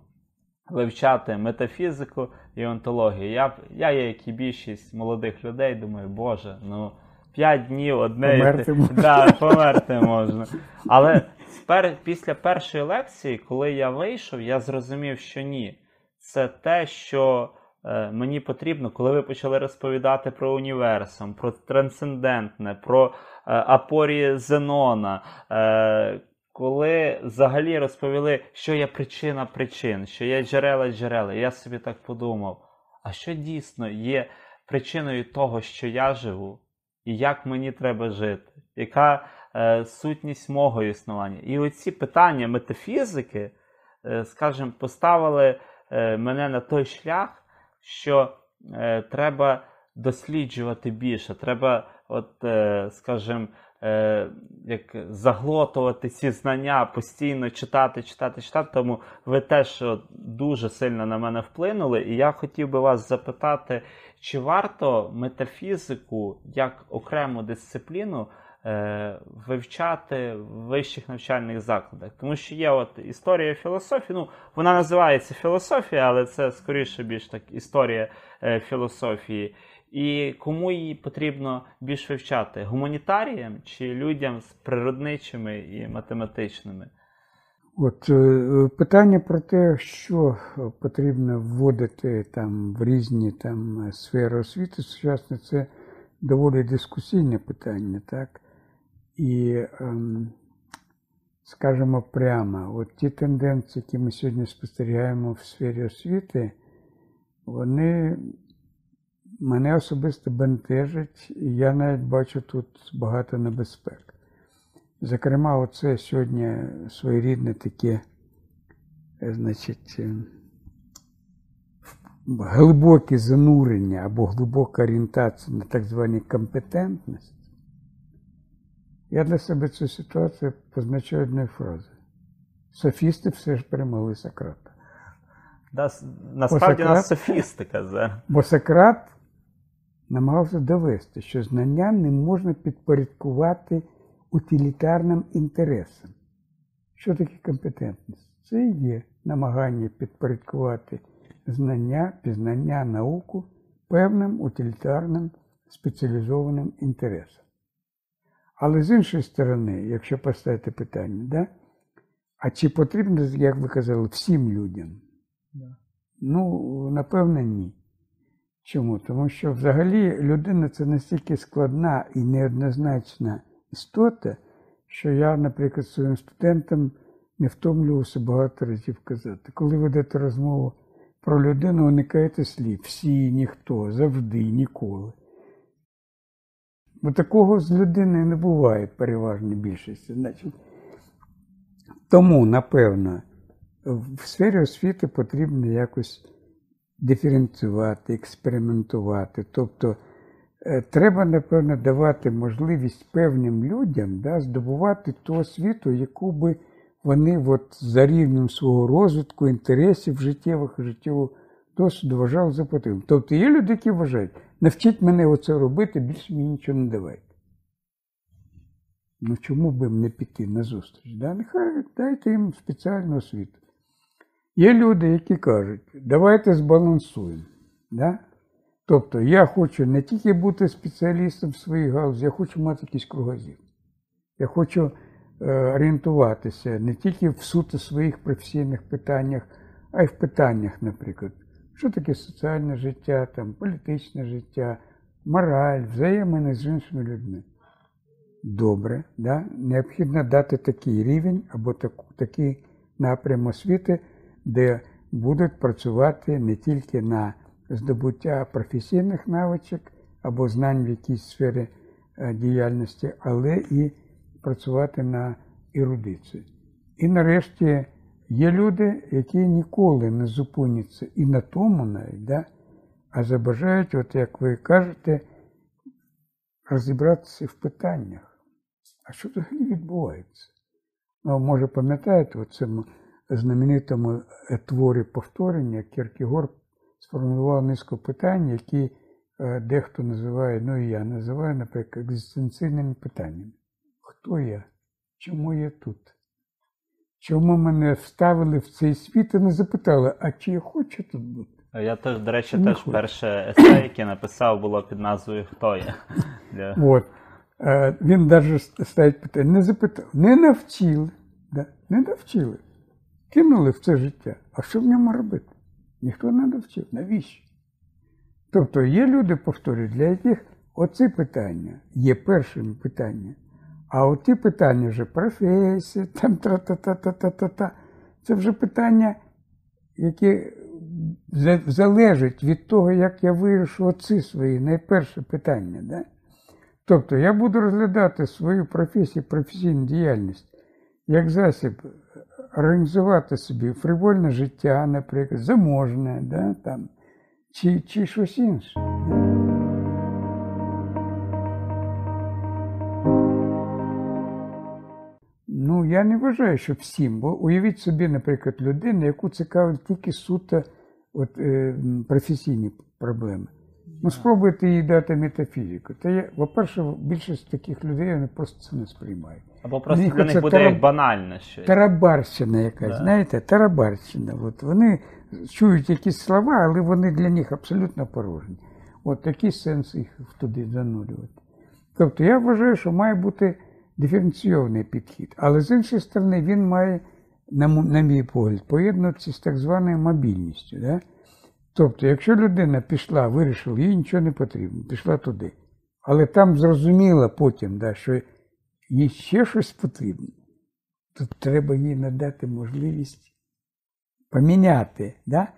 вивчати метафізику і онтологію. Я, я є, як і більшість молодих людей, думаю, боже, ну 5 днів одне. і Померти ти- можна. Да, померти можна. Але спер, після першої лекції, коли я вийшов, я зрозумів, що ні. Це те, що е, мені потрібно, коли ви почали розповідати про універсум, про трансцендентне, про е, апорії Зенона. Е, коли взагалі розповіли, що є причина причин, що є джерела джерела, я собі так подумав: а що дійсно є причиною того, що я живу, і як мені треба жити? Яка е, сутність мого існування? І оці питання метафізики, е, скажімо, поставили е, мене на той шлях, що е, треба досліджувати більше, треба, от, е, скажімо, е, як заглотувати ці знання, постійно читати, читати, читати. Тому ви теж от, дуже сильно на мене вплинули. І я хотів би вас запитати, чи варто метафізику як окрему дисципліну е, вивчати в вищих навчальних закладах? Тому що є от історія філософії, ну вона називається філософія, але це скоріше більш так історія е, філософії. І кому її потрібно більш вивчати? Гуманітаріям чи людям з природничими і математичними? От е, питання про те, що потрібно вводити там в різні там сфери освіти сучасної, це доволі дискусійне питання, так? І, ем, скажемо прямо, от ті тенденції, які ми сьогодні спостерігаємо в сфері освіти, вони мене особисто бентежать, і я навіть бачу тут багато небезпек. Зокрема, оце сьогодні своєрідне таке, е, значить, е, глибоке занурення або глибока орієнтація на так звані компетентності. Я для себе цю ситуацію позначаю одною фразою. Софісти все ж перемогли Сократа. Да, насправді у нас софістика зараз. Бо Сократ намагався довести, що знання не можна підпорядкувати утилітарним інтересам. Що таке компетентність? Це і є намагання підпорядкувати знання, пізнання науку певним утилітарним спеціалізованим інтересам. Але з іншої сторони, якщо поставити питання, да, а чи потрібно, як ви казали, всім людям? Ну, напевно, ні. Чому? Тому що взагалі людина це настільки складна і неоднозначна істота, що я, наприклад, своїм студентам не втомлювався багато разів казати. Коли ведете розмову про людину, уникайте слів всі, ніхто, завжди, ніколи. Бо такого з людиною не буває в переважній більшості. Значить, тому, напевно, в сфері освіти потрібно якось диференціювати, експериментувати. Тобто е, треба, напевно, давати можливість певним людям да, здобувати ту освіту, яку би вони от, за рівнем свого розвитку, інтересів життєвих і життєвого досвіду вважали за потрібне. Тобто є люди, які вважають, навчіть мене оце робити, більше мені нічого не давайте. Ну чому б їм не піти на зустріч? Да? Нехай дайте їм спеціальну освіту. Є люди, які кажуть, давайте збалансуємо. Да? Тобто я хочу не тільки бути спеціалістом в своїй галузі, я хочу мати якийсь кругозір. Я хочу е, орієнтуватися не тільки в суто своїх професійних питаннях, а й в питаннях, наприклад, що таке соціальне життя, там, політичне життя, мораль, взаємини з іншими людьми. Добре, да? необхідно дати такий рівень або таку, такий напрям освіти, де будуть працювати не тільки на здобуття професійних навичок або знань в якійсь сфері е, діяльності, але і працювати на ерудицію. І нарешті є люди, які ніколи не зупиняться і на тому навіть, да? а забажають, от як ви кажете, розібратися в питаннях. А що взагалі відбувається? Ну, може, пам'ятаєте, цьому знаменитому е, творі повторення Кіркігор сформулював низку питань, які е, дехто називає, ну і я називаю, наприклад, екзистенційними питаннями. Хто я? Чому я тут? Чому мене вставили в цей світ і не запитали, а чи я хочу тут бути? Я теж, до речі, Не теж хочу. перше есе, яке написав, було під назвою Хто я? От. Е, Він навіть ставить питання, не запитав, не навчили, да? не навчили. Кинули в це життя. А що в ньому робити? Ніхто не навчив. Навіщо? Тобто є люди, повторюю, для яких оці питання є першими питаннями. А оті питання вже професія, там тра-та-та-та-та-та-та. Це вже питання, які за- залежать від того, як я вирішу оці свої найперші питання. Да? Тобто я буду розглядати свою професію, професійну діяльність як засіб організувати собі фривольне життя, наприклад, заможне, да, там, чи, чи щось інше. Ну, я не вважаю, що всім, бо уявіть собі, наприклад, людину, яку цікавить тільки суто от, е, професійні проблеми. Ну, спробуйте їй дати метафізику. Та я, по-перше, більшість таких людей вони просто це не сприймають. Або просто Мені для них буде як банальне щось. Тарабарщина якась, Да. знаєте, тарабарщина. От вони чують якісь слова, але вони для них абсолютно порожні. От такий сенс їх туди занурювати. Тобто я вважаю, що має бути диференційований підхід. Але з іншої сторони, він має, на, на мій погляд, поєднуватися з так званою мобільністю. Да? Тобто, якщо людина пішла, вирішила, їй нічого не потрібно, пішла туди. Але там зрозуміла потім, да, що їй ще щось потрібно, то треба їй надати можливість поміняти. Да?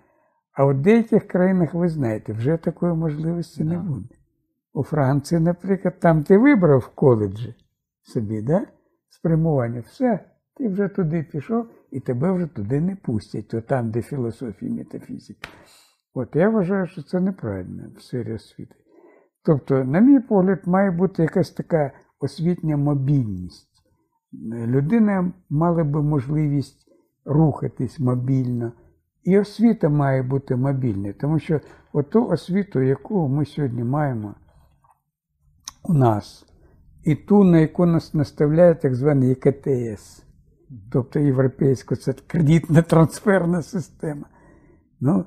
А в деяких країнах, ви знаєте, вже такої можливості не буде. У Франції, наприклад, там ти вибрав в коледжі собі, да? спрямування, все, ти вже туди пішов і тебе вже туди не пустять, то там, де філософія метафізика. От я вважаю, що це неправильно в сфері освіти. Тобто, на мій погляд, має бути якась така освітня мобільність. Людина мала би можливість рухатись мобільно, і освіта має бути мобільною, тому що оту освіту, яку ми сьогодні маємо у нас, і ту, на яку нас наставляє так званий ЄКТС, тобто європейська це кредитна трансферна система. Ну,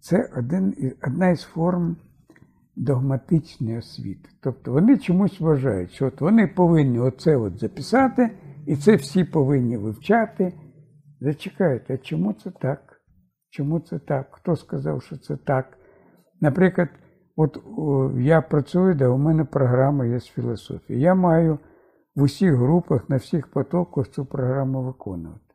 це один, одна із форм догматичної освіти. Тобто вони чомусь вважають, що от вони повинні оце от записати, і це всі повинні вивчати. Зачекайте, а чому це так? Чому це так? Хто сказав, що це так? Наприклад, от я працюю, де у мене програма є з філософії. Я маю в усіх групах, на всіх потоках цю програму виконувати.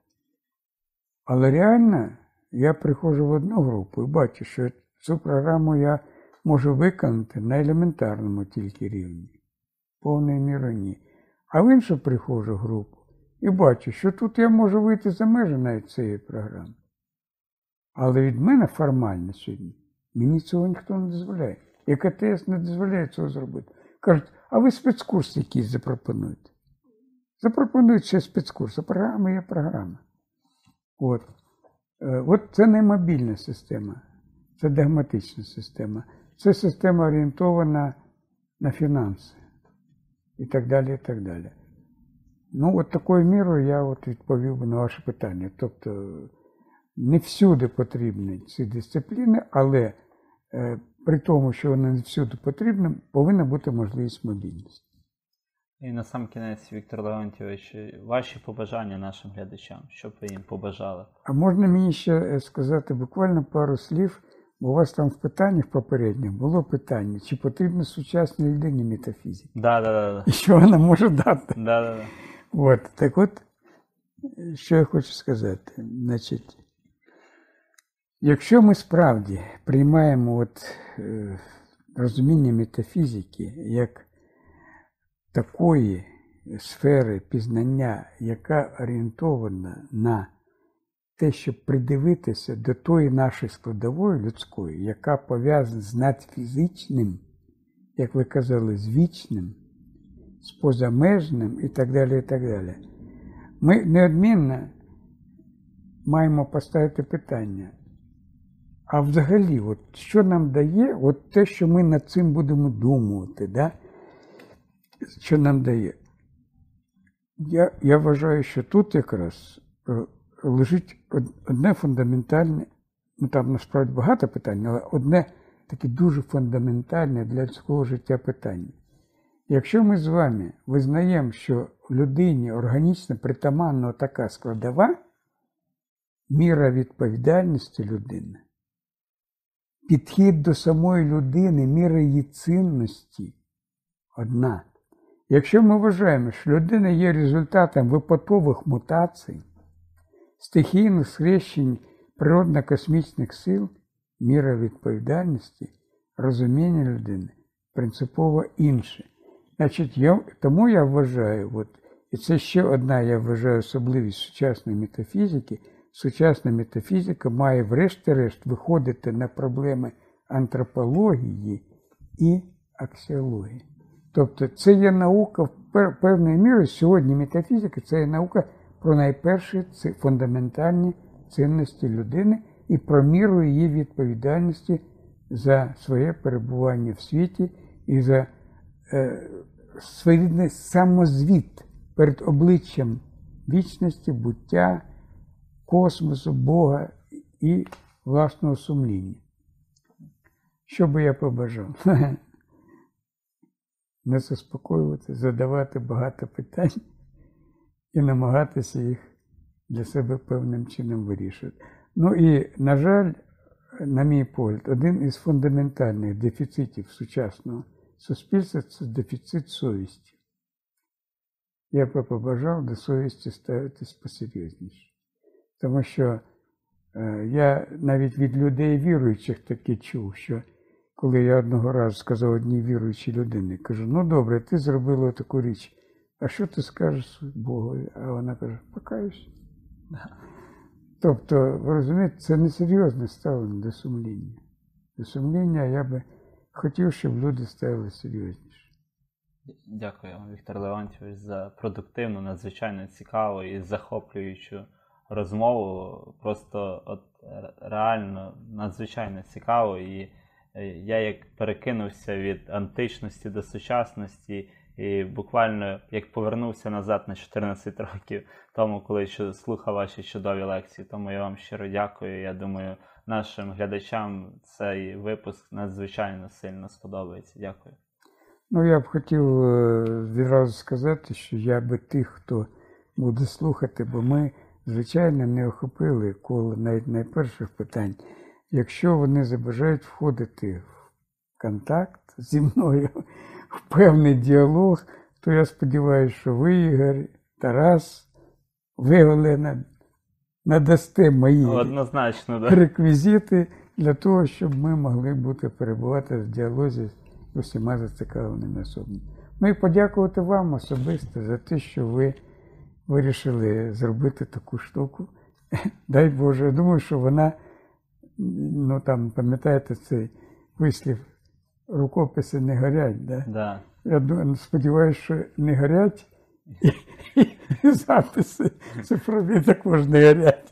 Але реально я приходжу в одну групу і бачу, що цю програму я можу виконати на елементарному тільки рівні, повною мірою ні. А в іншу приходжу групу і бачу, що тут я можу вийти за межі навіть цієї програми. Але від мене формально сьогодні мені цього ніхто не дозволяє. І КТС не дозволяє цього зробити. Кажуть, а ви спецкурс якийсь запропонуєте. Запропонують ще спецкурс, а програма є програма. От. Е, От це не мобільна система, це догматична система. Це система орієнтована на фінанси і так далі. і так далі. Ну, от такою мірою я от відповів би на ваше питання. Тобто не всюди потрібні ці дисципліни, але е, при тому, що вони не всюди потрібні, повинна бути можливість мобільності. І на сам кінець, Віктор Леонтьович, ваші побажання нашим глядачам, що б ви їм побажали? А можна мені ще е, сказати буквально пару слів, у вас там в питаннях попередніх було питання, чи потрібна сучасній людині метафізика, Да, да, да, і що вона може дати. да, да, да. От, так от, що я хочу сказати. Значить, якщо ми справді приймаємо от, е, розуміння метафізики як такої сфери пізнання, яка орієнтована на те, щоб придивитися до тої нашої складової людської, яка пов'язана з надфізичним, як ви казали, з вічним, з позамежним і так далі. і так далі. Ми неодмінно маємо поставити питання. А взагалі, от, що нам дає от те, що ми над цим будемо думати, да? що нам дає? Я, я вважаю, що тут якраз е, лежить од- одне фундаментальне, ну там насправді багато питань, але одне таке дуже фундаментальне для людського життя питання. Якщо ми з вами визнаємо, що людині органічно притаманна така складова, міра відповідальності людини, підхід до самої людини, міра її цінності одна. Якщо ми вважаємо, що людина є результатом випадкових мутацій, стихійних схрещень природно-космічних сил, міра відповідальності, розуміння людини принципово інше. Значить, я, тому я вважаю, от, і це ще одна, я вважаю, особливість сучасної метафізики. Сучасна метафізика має врешті-решт виходити на проблеми антропології і аксіології. Тобто це є наука в певною мірою. Сьогодні метафізика це є наука про найперші фундаментальні цінності людини і про міру її відповідальності за своє перебування в світі і за е, своєрідний самозвіт перед обличчям вічності, буття, космосу, Бога і власного сумління. Що би я побажав? Не заспокоювати, задавати багато питань і намагатися їх для себе певним чином вирішувати. Ну і, на жаль, на мій погляд, один із фундаментальних дефіцитів сучасного суспільства це дефіцит совісті. Я би побажав до совісті ставитись посерйозніше. Тому що е, я навіть від людей віруючих таки чув, що коли я одного разу сказав одній віруючій людині, кажу, ну добре, ти зробила таку річ, а що ти скажеш Богові? А вона каже, покаюсь. Тобто, ви розумієте, це несерйозне ставлення до сумління. До сумління я би хотів, щоб люди ставили серйозніше. Дякую вам, Віктор Леонтьович, за продуктивну, надзвичайно цікаву і захоплюючу розмову. Просто от реально надзвичайно цікаво. І е, я як перекинувся від античності до сучасності, і буквально як повернувся назад на 14 років тому, коли ще слухав ваші чудові лекції. Тому я вам щиро дякую. Я думаю, нашим глядачам цей випуск надзвичайно сильно сподобається. Дякую. Ну, я б хотів е, відразу сказати, що я би тих, хто буде слухати, бо ми, звичайно, не охопили коло навіть найперших питань. Якщо вони забажають входити в контакт зі мною, в певний діалог, то я сподіваюся, що ви, Ігор, Тарас, ви, Олена, надасте мої Однозначно, да. реквізити для того, щоб ми могли бути перебувати в діалозі з усіма зацікавленими особами. Ну і подякувати вам особисто за те, що ви вирішили зробити таку штуку. Дай Боже, я думаю, що вона, ну там, пам'ятаєте цей вислів, рукописи не горять. Да? Да. Я ду- сподіваюся, що не горять, і, і записи цифрові також не горять.